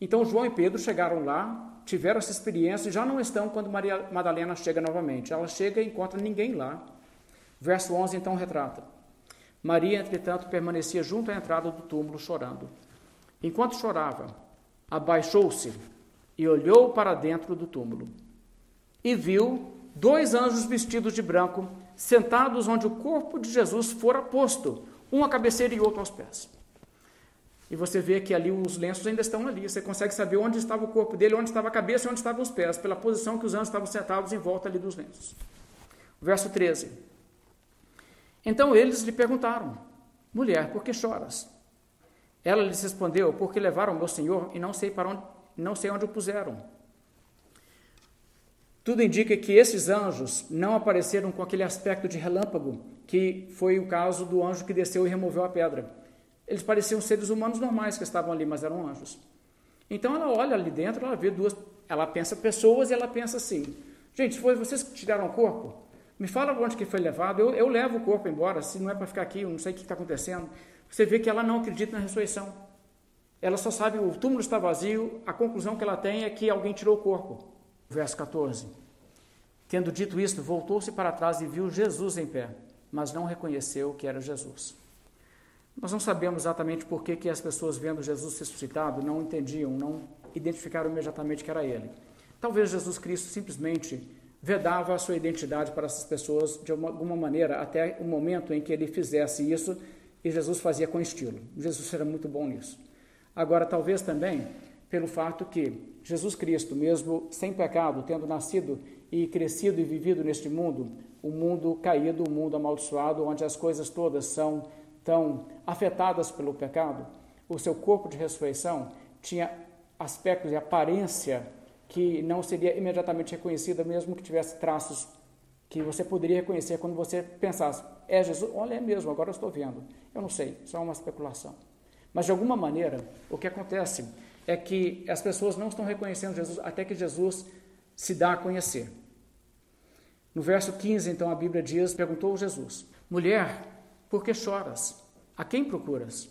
Então João e Pedro chegaram lá, tiveram essa experiência e já não estão quando Maria Madalena chega novamente. Ela chega e encontra ninguém lá. Verso 11 então retrata: Maria, entretanto, permanecia junto à entrada do túmulo chorando. Enquanto chorava, abaixou-se e olhou para dentro do túmulo e viu dois anjos vestidos de branco, sentados onde o corpo de Jesus fora posto, um à cabeceira e outro aos pés. E você vê que ali os lenços ainda estão ali. Você consegue saber onde estava o corpo dele, onde estava a cabeça e onde estavam os pés, pela posição que os anjos estavam sentados em volta ali dos lenços. Verso 13. Então eles lhe perguntaram: Mulher, por que choras? Ela lhes respondeu: Porque levaram meu senhor e não sei para onde, não sei onde o puseram. Tudo indica que esses anjos não apareceram com aquele aspecto de relâmpago, que foi o caso do anjo que desceu e removeu a pedra. Eles pareciam seres humanos normais que estavam ali, mas eram anjos. Então ela olha ali dentro, ela vê duas, ela pensa pessoas e ela pensa assim: gente, foi vocês que tiraram o corpo? Me fala onde que foi levado, eu, eu levo o corpo embora, se não é para ficar aqui, eu não sei o que está acontecendo. Você vê que ela não acredita na ressurreição. Ela só sabe o túmulo está vazio, a conclusão que ela tem é que alguém tirou o corpo. Verso 14. Tendo dito isto, voltou-se para trás e viu Jesus em pé, mas não reconheceu que era Jesus. Nós não sabemos exatamente por que, que as pessoas vendo Jesus ressuscitado não entendiam, não identificaram imediatamente que era ele. Talvez Jesus Cristo simplesmente vedava a sua identidade para essas pessoas de alguma maneira até o momento em que ele fizesse isso e Jesus fazia com estilo. Jesus era muito bom nisso. Agora, talvez também pelo fato que Jesus Cristo, mesmo sem pecado, tendo nascido e crescido e vivido neste mundo, um mundo caído, um mundo amaldiçoado, onde as coisas todas são tão afetadas pelo pecado, o seu corpo de ressurreição tinha aspectos e aparência que não seria imediatamente reconhecida, mesmo que tivesse traços que você poderia reconhecer quando você pensasse: é Jesus? Olha, é mesmo, agora eu estou vendo. Eu não sei, só uma especulação. Mas de alguma maneira, o que acontece é que as pessoas não estão reconhecendo Jesus até que Jesus se dá a conhecer. No verso 15, então, a Bíblia diz: perguntou Jesus: Mulher, por que choras? A quem procuras?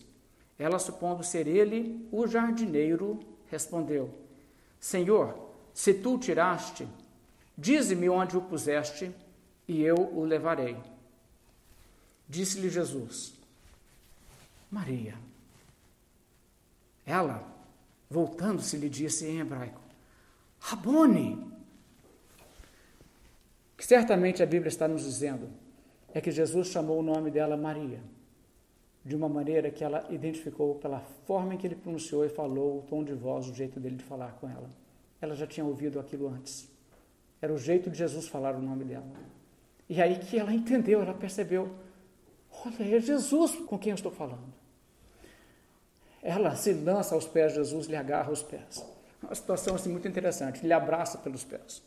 Ela, supondo ser ele, o jardineiro, respondeu: Senhor, se tu o tiraste, dize-me onde o puseste, e eu o levarei. Disse-lhe Jesus: Maria. Ela, voltando-se, lhe disse em hebraico: Rabone. Que certamente a Bíblia está nos dizendo é que Jesus chamou o nome dela Maria, de uma maneira que ela identificou pela forma em que ele pronunciou e falou, o tom de voz, o jeito dele de falar com ela. Ela já tinha ouvido aquilo antes. Era o jeito de Jesus falar o nome dela. E aí que ela entendeu, ela percebeu: olha, é Jesus com quem eu estou falando. Ela se lança aos pés de Jesus, lhe agarra os pés. Uma situação assim muito interessante, lhe abraça pelos pés.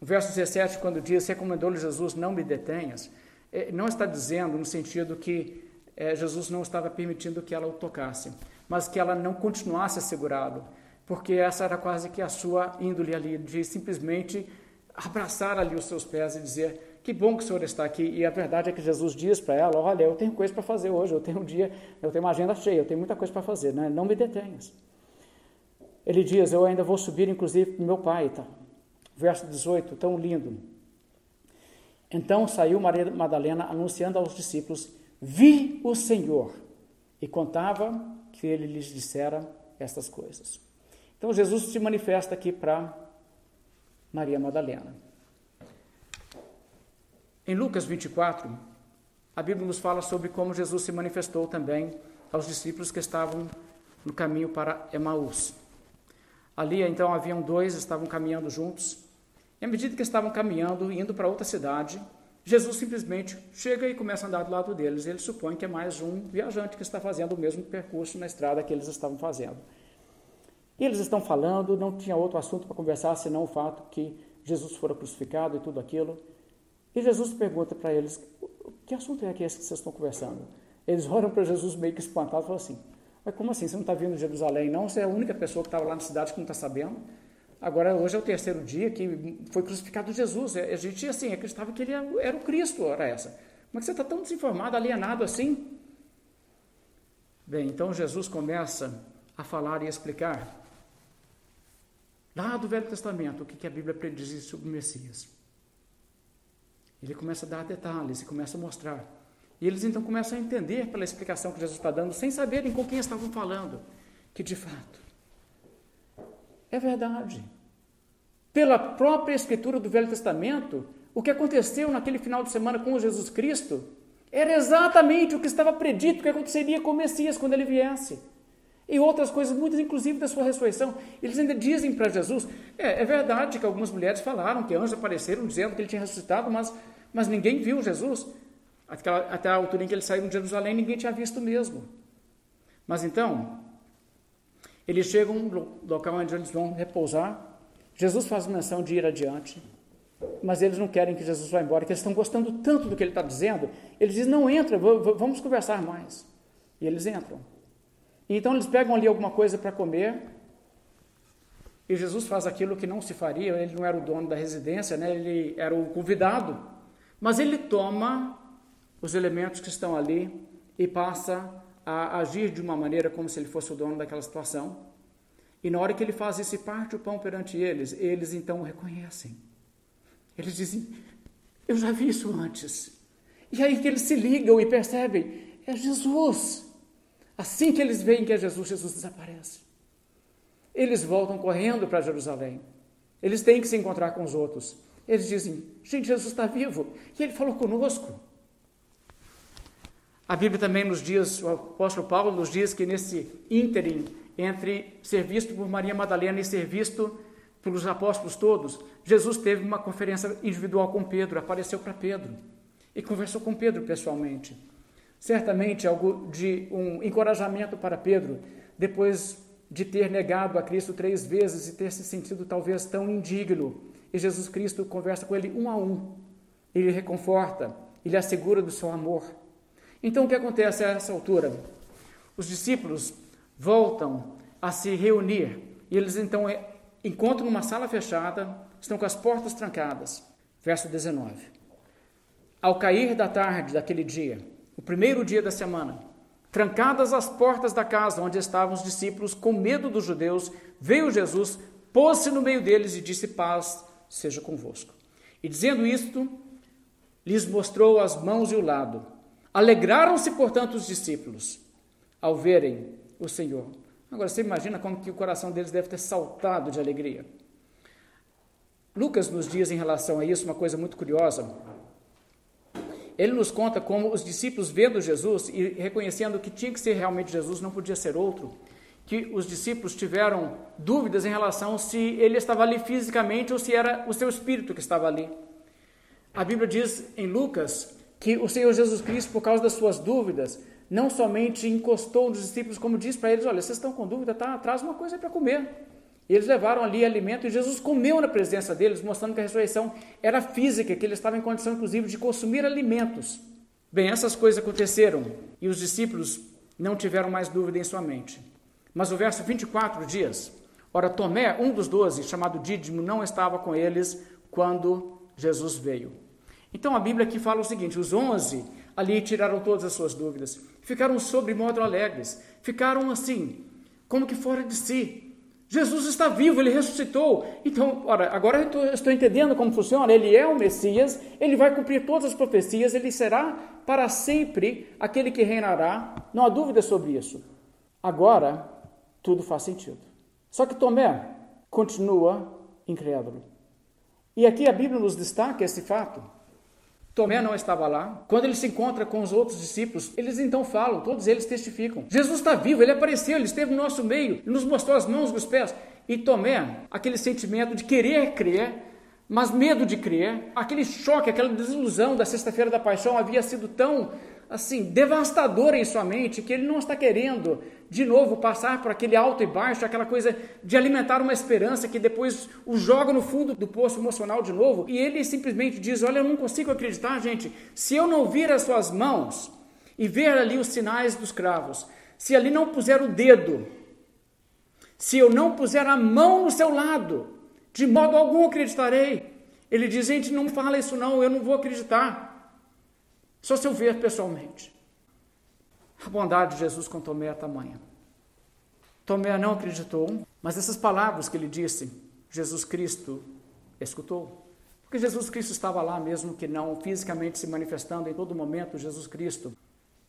O verso 17, quando diz: Recomendou-lhe Jesus, não me detenhas, é, não está dizendo no sentido que é, Jesus não estava permitindo que ela o tocasse, mas que ela não continuasse a segurá-lo, porque essa era quase que a sua índole ali, de simplesmente abraçar ali os seus pés e dizer: Que bom que o Senhor está aqui. E a verdade é que Jesus diz para ela: Olha, eu tenho coisa para fazer hoje, eu tenho um dia, eu tenho uma agenda cheia, eu tenho muita coisa para fazer, né? não me detenhas. Ele diz: Eu ainda vou subir, inclusive, para meu pai. Tá? Verso 18, tão lindo. Então saiu Maria Madalena anunciando aos discípulos: Vi o Senhor. E contava que ele lhes dissera estas coisas. Então Jesus se manifesta aqui para Maria Madalena. Em Lucas 24, a Bíblia nos fala sobre como Jesus se manifestou também aos discípulos que estavam no caminho para Emaús. Ali então haviam dois, estavam caminhando juntos, e à medida que estavam caminhando, indo para outra cidade, Jesus simplesmente chega e começa a andar do lado deles. Ele supõe que é mais um viajante que está fazendo o mesmo percurso na estrada que eles estavam fazendo. E eles estão falando, não tinha outro assunto para conversar senão o fato que Jesus fora crucificado e tudo aquilo. E Jesus pergunta para eles: Que assunto é que esse que vocês estão conversando? Eles olham para Jesus meio que espantados e falam assim: Mas como assim? Você não está vindo de Jerusalém, não? Você é a única pessoa que estava lá na cidade que não está sabendo? Agora, hoje é o terceiro dia que foi crucificado Jesus. A gente, assim, acreditava que ele era o Cristo, era essa. Como é você está tão desinformado, alienado assim? Bem, então Jesus começa a falar e a explicar, lá do Velho Testamento, o que a Bíblia prediz sobre o Messias. Ele começa a dar detalhes e começa a mostrar. E eles então começam a entender pela explicação que Jesus está dando, sem saberem com quem estavam falando, que de fato é verdade. pela própria escritura do Velho Testamento, o que aconteceu naquele final de semana com Jesus Cristo era exatamente o que estava predito que aconteceria com o Messias quando ele viesse. E outras coisas, muitas inclusive da sua ressurreição. Eles ainda dizem para Jesus: é, é, verdade que algumas mulheres falaram que anjos apareceram dizendo que ele tinha ressuscitado, mas, mas ninguém viu Jesus. Até, até a altura em que ele saiu de Jerusalém, ninguém tinha visto mesmo. Mas então, eles chegam no local onde eles vão repousar. Jesus faz menção de ir adiante mas eles não querem que Jesus vá embora, que eles estão gostando tanto do que ele está dizendo, eles dizem, não entra, vamos conversar mais. E eles entram. Então eles pegam ali alguma coisa para comer, e Jesus faz aquilo que não se faria, ele não era o dono da residência, né? ele era o convidado, mas ele toma os elementos que estão ali e passa a agir de uma maneira como se ele fosse o dono daquela situação. E na hora que ele faz isso e parte o pão perante eles, eles então o reconhecem. Eles dizem: Eu já vi isso antes. E aí que eles se ligam e percebem: é Jesus. Assim que eles veem que é Jesus, Jesus desaparece. Eles voltam correndo para Jerusalém. Eles têm que se encontrar com os outros. Eles dizem: Gente, Jesus está vivo. E ele falou conosco. A Bíblia também nos diz, o apóstolo Paulo nos diz que nesse ínterim entre ser visto por Maria Madalena e ser visto pelos apóstolos todos, Jesus teve uma conferência individual com Pedro, apareceu para Pedro e conversou com Pedro pessoalmente. Certamente algo de um encorajamento para Pedro, depois de ter negado a Cristo três vezes e ter se sentido talvez tão indigno. E Jesus Cristo conversa com ele um a um. Ele reconforta, ele assegura do seu amor. Então o que acontece a essa altura? Os discípulos voltam a se reunir e eles então encontram uma sala fechada, estão com as portas trancadas. Verso 19. Ao cair da tarde daquele dia, o primeiro dia da semana, trancadas as portas da casa onde estavam os discípulos, com medo dos judeus, veio Jesus, pôs-se no meio deles e disse: Paz seja convosco. E dizendo isto, lhes mostrou as mãos e o lado. Alegraram-se, portanto, os discípulos ao verem o Senhor. Agora você imagina como que o coração deles deve ter saltado de alegria. Lucas nos diz em relação a isso uma coisa muito curiosa. Ele nos conta como os discípulos vendo Jesus e reconhecendo que tinha que ser realmente Jesus, não podia ser outro, que os discípulos tiveram dúvidas em relação se ele estava ali fisicamente ou se era o seu espírito que estava ali. A Bíblia diz em Lucas que o Senhor Jesus Cristo, por causa das suas dúvidas, não somente encostou nos discípulos, como disse para eles: Olha, vocês estão com dúvida, tá? traz uma coisa para comer. Eles levaram ali alimento e Jesus comeu na presença deles, mostrando que a ressurreição era física, que ele estava em condição, inclusive, de consumir alimentos. Bem, essas coisas aconteceram e os discípulos não tiveram mais dúvida em sua mente. Mas o verso 24 diz: Ora, Tomé, um dos doze, chamado Dídimo, não estava com eles quando Jesus veio. Então a Bíblia aqui fala o seguinte: os onze ali tiraram todas as suas dúvidas, ficaram sobre modo alegres, ficaram assim, como que fora de si. Jesus está vivo, ele ressuscitou. Então, ora, agora eu estou entendendo como funciona. Ele é o Messias, ele vai cumprir todas as profecias, ele será para sempre aquele que reinará. Não há dúvida sobre isso. Agora, tudo faz sentido. Só que Tomé continua incrédulo. E aqui a Bíblia nos destaca esse fato. Tomé não estava lá. Quando ele se encontra com os outros discípulos, eles então falam, todos eles testificam: Jesus está vivo, ele apareceu, ele esteve no nosso meio, ele nos mostrou as mãos e os pés. E Tomé, aquele sentimento de querer crer, mas medo de crer, aquele choque, aquela desilusão da sexta-feira da paixão havia sido tão assim, devastadora em sua mente, que ele não está querendo de novo passar por aquele alto e baixo, aquela coisa de alimentar uma esperança que depois o joga no fundo do poço emocional de novo, e ele simplesmente diz: Olha, eu não consigo acreditar, gente, se eu não vir as suas mãos e ver ali os sinais dos cravos, se ali não puser o dedo, se eu não puser a mão no seu lado, de modo algum acreditarei. Ele diz: Gente, não fala isso não, eu não vou acreditar. Só se eu ver pessoalmente. A bondade de Jesus com Tomé é tamanha. Tomé não acreditou, mas essas palavras que ele disse, Jesus Cristo escutou. Porque Jesus Cristo estava lá, mesmo que não fisicamente se manifestando em todo momento, Jesus Cristo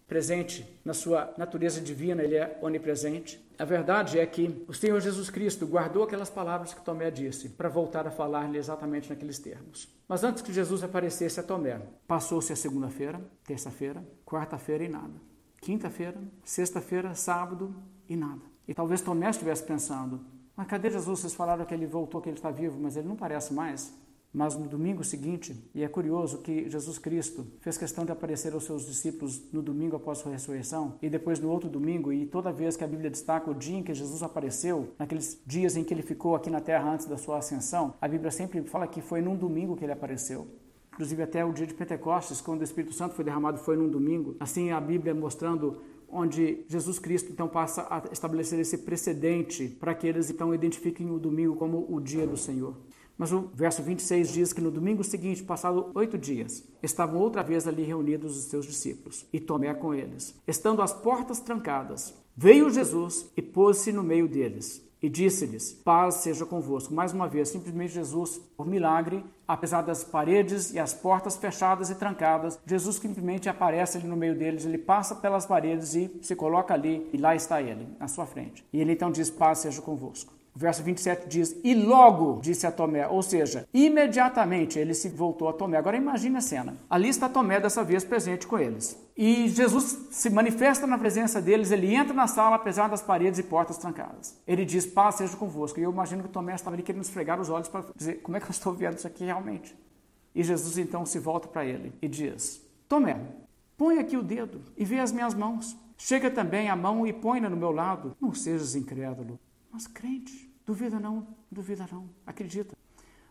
presente na sua natureza divina, ele é onipresente. A verdade é que o Senhor Jesus Cristo guardou aquelas palavras que Tomé disse para voltar a falar-lhe exatamente naqueles termos. Mas antes que Jesus aparecesse a Tomé, passou-se a segunda-feira, terça-feira, quarta-feira e nada. Quinta-feira, sexta-feira, sábado e nada. E talvez Tomé estivesse pensando: mas cadê Jesus? Vocês falaram que ele voltou, que ele está vivo, mas ele não parece mais. Mas no domingo seguinte, e é curioso que Jesus Cristo fez questão de aparecer aos seus discípulos no domingo após sua ressurreição, e depois no outro domingo, e toda vez que a Bíblia destaca o dia em que Jesus apareceu, naqueles dias em que ele ficou aqui na terra antes da sua ascensão, a Bíblia sempre fala que foi num domingo que ele apareceu. Inclusive até o dia de Pentecostes, quando o Espírito Santo foi derramado, foi num domingo. Assim a Bíblia mostrando onde Jesus Cristo então passa a estabelecer esse precedente para que eles então identifiquem o domingo como o dia do Senhor. Mas o verso 26 diz que no domingo seguinte, passado oito dias, estavam outra vez ali reunidos os seus discípulos, e Tomé com eles. Estando as portas trancadas, veio Jesus e pôs-se no meio deles. E disse-lhes: Paz seja convosco. Mais uma vez, simplesmente Jesus, por milagre, apesar das paredes e as portas fechadas e trancadas, Jesus simplesmente aparece ali no meio deles, ele passa pelas paredes e se coloca ali, e lá está ele, na sua frente. E ele então diz: Paz seja convosco. O verso 27 diz: E logo disse a Tomé, ou seja, imediatamente ele se voltou a Tomé. Agora imagine a cena. Ali está Tomé, dessa vez presente com eles. E Jesus se manifesta na presença deles, ele entra na sala, apesar das paredes e portas trancadas. Ele diz: Paz seja convosco. E eu imagino que Tomé estava ali querendo esfregar os olhos para dizer: Como é que eu estou vendo isso aqui realmente? E Jesus então se volta para ele e diz: Tomé, põe aqui o dedo e vê as minhas mãos. Chega também a mão e põe-na no meu lado. Não sejas incrédulo, mas crente, duvida não, duvida não, acredita.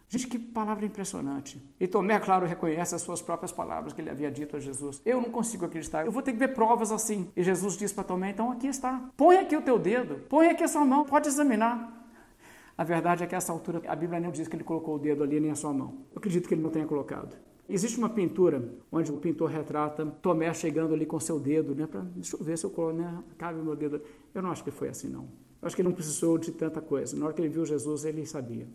Gente, que palavra impressionante. E Tomé, claro, reconhece as suas próprias palavras que ele havia dito a Jesus. Eu não consigo acreditar, eu vou ter que ver provas assim. E Jesus diz para Tomé: então aqui está. Põe aqui o teu dedo, põe aqui a sua mão, pode examinar. A verdade é que a essa altura a Bíblia não diz que ele colocou o dedo ali nem a sua mão. Eu acredito que ele não tenha colocado. Existe uma pintura onde o pintor retrata Tomé chegando ali com seu dedo, né? Pra, deixa eu ver se eu coloco, né? Cabe o meu dedo. Eu não acho que foi assim, não. Acho que ele não precisou de tanta coisa. Na hora que ele viu Jesus, ele sabia.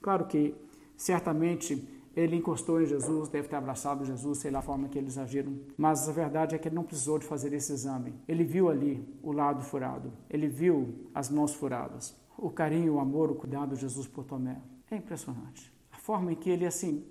Claro que, certamente, ele encostou em Jesus, deve ter abraçado Jesus, sei lá a forma que eles agiram. Mas a verdade é que ele não precisou de fazer esse exame. Ele viu ali o lado furado. Ele viu as mãos furadas. O carinho, o amor, o cuidado de Jesus por Tomé. É impressionante. A forma em que ele, assim,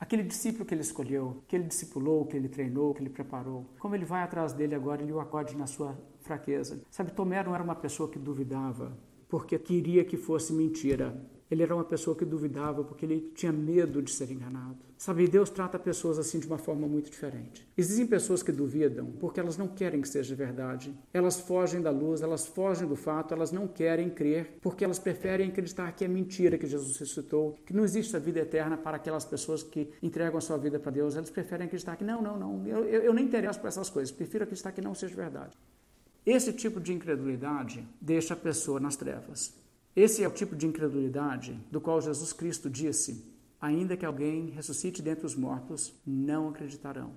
aquele discípulo que ele escolheu, que ele discipulou, que ele treinou, que ele preparou, como ele vai atrás dele agora, ele o acode na sua fraqueza. Sabe, Tomé não era uma pessoa que duvidava porque queria que fosse mentira. Ele era uma pessoa que duvidava porque ele tinha medo de ser enganado. Sabe, Deus trata pessoas assim de uma forma muito diferente. Existem pessoas que duvidam porque elas não querem que seja verdade. Elas fogem da luz, elas fogem do fato, elas não querem crer porque elas preferem acreditar que é mentira que Jesus ressuscitou, que não existe a vida eterna para aquelas pessoas que entregam a sua vida para Deus. Elas preferem acreditar que não, não, não, eu, eu, eu nem interesso por essas coisas, prefiro acreditar que não seja verdade. Esse tipo de incredulidade deixa a pessoa nas trevas. Esse é o tipo de incredulidade do qual Jesus Cristo disse: ainda que alguém ressuscite dentre os mortos, não acreditarão.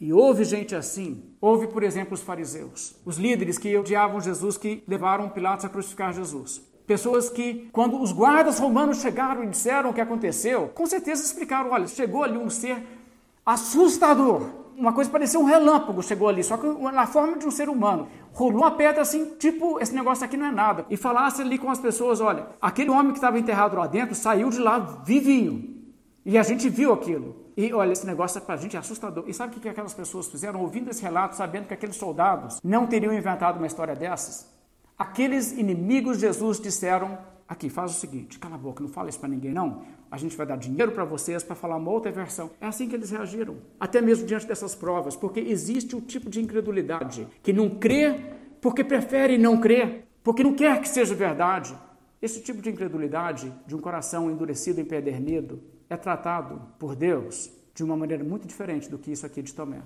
E houve gente assim. Houve, por exemplo, os fariseus, os líderes que odiavam Jesus, que levaram Pilatos a crucificar Jesus. Pessoas que, quando os guardas romanos chegaram e disseram o que aconteceu, com certeza explicaram: olha, chegou ali um ser assustador, uma coisa parecia um relâmpago chegou ali, só que na forma de um ser humano. Rolou uma pedra assim, tipo, esse negócio aqui não é nada. E falasse ali com as pessoas: olha, aquele homem que estava enterrado lá dentro saiu de lá vivinho. E a gente viu aquilo. E olha, esse negócio para a gente é assustador. E sabe o que aquelas pessoas fizeram? Ouvindo esse relato, sabendo que aqueles soldados não teriam inventado uma história dessas, aqueles inimigos de Jesus disseram Aqui, faz o seguinte, cala a boca, não fala isso para ninguém, não. A gente vai dar dinheiro para vocês para falar uma outra versão. É assim que eles reagiram, até mesmo diante dessas provas, porque existe um tipo de incredulidade que não crê porque prefere não crer, porque não quer que seja verdade. Esse tipo de incredulidade, de um coração endurecido, empedernido, é tratado por Deus de uma maneira muito diferente do que isso aqui de Tomé.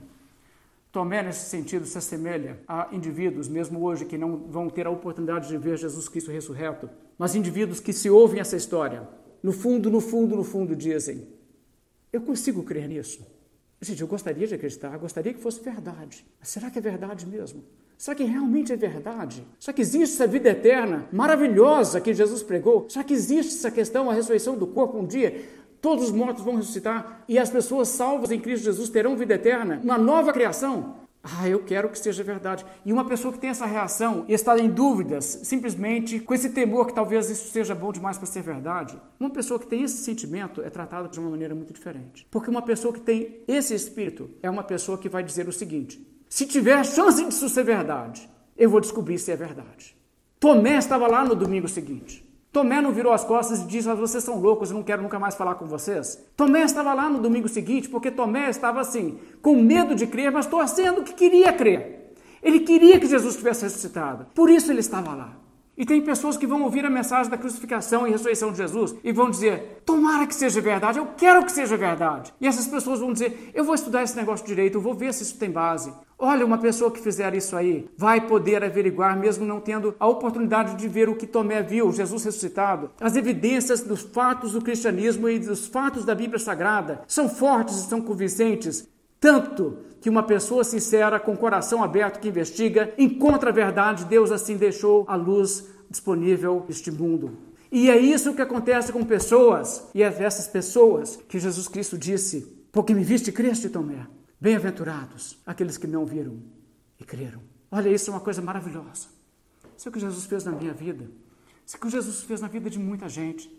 Tomé, nesse sentido, se assemelha a indivíduos, mesmo hoje, que não vão ter a oportunidade de ver Jesus Cristo ressurreto, mas indivíduos que se ouvem essa história, no fundo, no fundo, no fundo, dizem: Eu consigo crer nisso. Gente, eu gostaria de acreditar, gostaria que fosse verdade. Mas será que é verdade mesmo? Será que realmente é verdade? Será que existe essa vida eterna maravilhosa que Jesus pregou? Será que existe essa questão, a ressurreição do corpo um dia? Todos os mortos vão ressuscitar e as pessoas salvas em Cristo Jesus terão vida eterna, uma nova criação? Ah, eu quero que seja verdade. E uma pessoa que tem essa reação e está em dúvidas, simplesmente com esse temor que talvez isso seja bom demais para ser verdade, uma pessoa que tem esse sentimento é tratada de uma maneira muito diferente. Porque uma pessoa que tem esse espírito é uma pessoa que vai dizer o seguinte: se tiver chance disso ser verdade, eu vou descobrir se é verdade. Tomé estava lá no domingo seguinte. Tomé não virou as costas e disse: Vocês são loucos, eu não quero nunca mais falar com vocês. Tomé estava lá no domingo seguinte porque Tomé estava assim, com medo de crer, mas torcendo que queria crer. Ele queria que Jesus tivesse ressuscitado. Por isso ele estava lá. E tem pessoas que vão ouvir a mensagem da crucificação e ressurreição de Jesus e vão dizer: Tomara que seja verdade, eu quero que seja verdade. E essas pessoas vão dizer: Eu vou estudar esse negócio direito, eu vou ver se isso tem base. Olha, uma pessoa que fizer isso aí vai poder averiguar, mesmo não tendo a oportunidade de ver o que Tomé viu, Jesus ressuscitado. As evidências dos fatos do cristianismo e dos fatos da Bíblia Sagrada são fortes e são convincentes. Tanto que uma pessoa sincera, com coração aberto, que investiga, encontra a verdade, Deus assim deixou a luz disponível neste mundo. E é isso que acontece com pessoas, e é essas pessoas que Jesus Cristo disse: Porque me viste, creste, Tomé. Bem-aventurados aqueles que não viram e creram. Olha, isso é uma coisa maravilhosa. Isso é o que Jesus fez na minha vida. Isso é o que Jesus fez na vida de muita gente.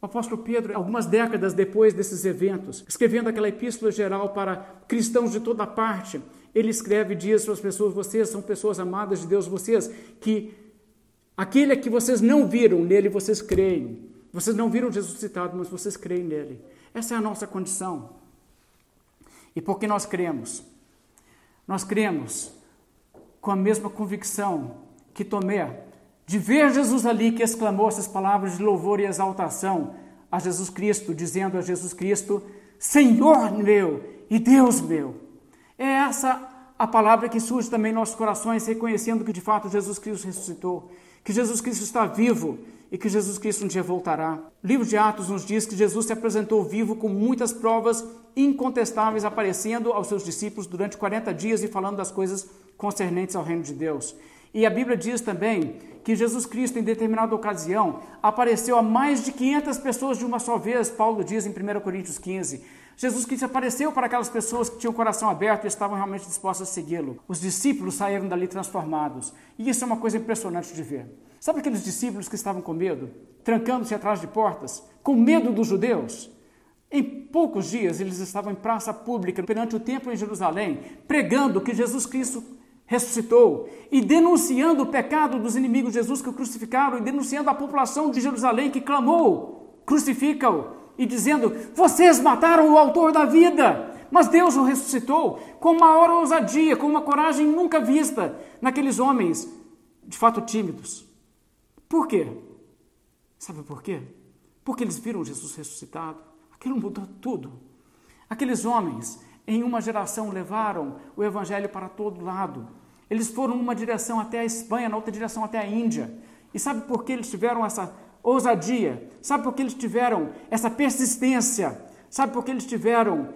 O apóstolo Pedro, algumas décadas depois desses eventos, escrevendo aquela epístola geral para cristãos de toda parte, ele escreve e diz para as pessoas: vocês são pessoas amadas de Deus, vocês que aquele que vocês não viram, nele vocês creem. Vocês não viram Jesus citado, mas vocês creem nele. Essa é a nossa condição. E por que nós cremos? Nós cremos com a mesma convicção que Tomé de ver Jesus ali que exclamou essas palavras de louvor e exaltação a Jesus Cristo, dizendo a Jesus Cristo: Senhor meu e Deus meu. É essa a palavra que surge também em nossos corações, reconhecendo que de fato Jesus Cristo ressuscitou, que Jesus Cristo está vivo e que Jesus Cristo um dia voltará. O livro de Atos nos diz que Jesus se apresentou vivo com muitas provas incontestáveis aparecendo aos seus discípulos durante 40 dias e falando das coisas concernentes ao reino de Deus. E a Bíblia diz também que Jesus Cristo, em determinada ocasião, apareceu a mais de 500 pessoas de uma só vez, Paulo diz em 1 Coríntios 15. Jesus Cristo apareceu para aquelas pessoas que tinham o coração aberto e estavam realmente dispostas a segui-lo. Os discípulos saíram dali transformados. E isso é uma coisa impressionante de ver. Sabe aqueles discípulos que estavam com medo, trancando-se atrás de portas, com medo dos judeus? Em poucos dias eles estavam em praça pública, perante o templo em Jerusalém, pregando que Jesus Cristo ressuscitou e denunciando o pecado dos inimigos de Jesus que o crucificaram e denunciando a população de Jerusalém que clamou: crucifica-o, e dizendo: vocês mataram o autor da vida, mas Deus o ressuscitou com maior ousadia, com uma coragem nunca vista naqueles homens, de fato tímidos. Por quê? Sabe por quê? Porque eles viram Jesus ressuscitado. Aquilo mudou tudo. Aqueles homens, em uma geração, levaram o evangelho para todo lado. Eles foram numa direção até a Espanha, na outra direção até a Índia. E sabe por que eles tiveram essa ousadia? Sabe por que eles tiveram essa persistência? Sabe por que eles tiveram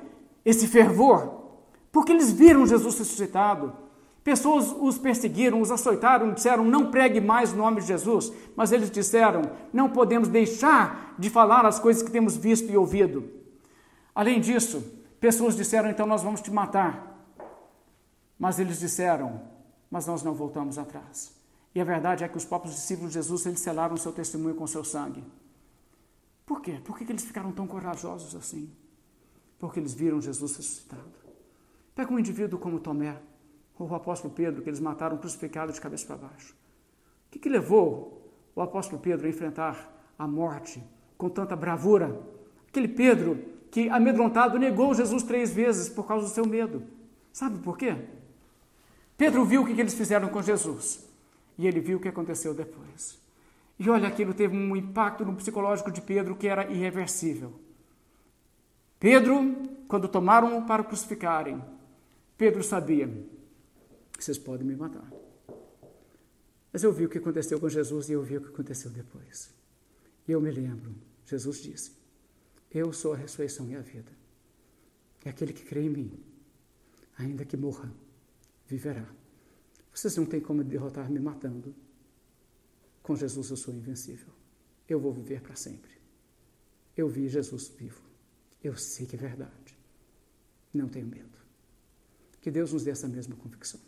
esse fervor? Porque eles viram Jesus ressuscitado. Pessoas os perseguiram, os açoitaram, disseram: não pregue mais o nome de Jesus. Mas eles disseram: não podemos deixar de falar as coisas que temos visto e ouvido. Além disso, pessoas disseram: então nós vamos te matar. Mas eles disseram: mas nós não voltamos atrás. E a verdade é que os próprios discípulos de Jesus eles selaram o seu testemunho com seu sangue. Por quê? Por que eles ficaram tão corajosos assim? Porque eles viram Jesus ressuscitado. Pega um indivíduo como Tomé, ou o apóstolo Pedro, que eles mataram crucificado de cabeça para baixo. O que, que levou o apóstolo Pedro a enfrentar a morte com tanta bravura? Aquele Pedro que, amedrontado, negou Jesus três vezes por causa do seu medo. Sabe por quê? Pedro viu o que eles fizeram com Jesus e ele viu o que aconteceu depois. E olha, aquilo teve um impacto no psicológico de Pedro que era irreversível. Pedro, quando tomaram para crucificarem, Pedro sabia: vocês podem me matar. Mas eu vi o que aconteceu com Jesus e eu vi o que aconteceu depois. E eu me lembro, Jesus disse: Eu sou a ressurreição e a vida. É aquele que crê em mim, ainda que morra, viverá. Vocês não têm como derrotar me matando. Com Jesus eu sou invencível. Eu vou viver para sempre. Eu vi Jesus vivo. Eu sei que é verdade. Não tenho medo. Que Deus nos dê essa mesma convicção.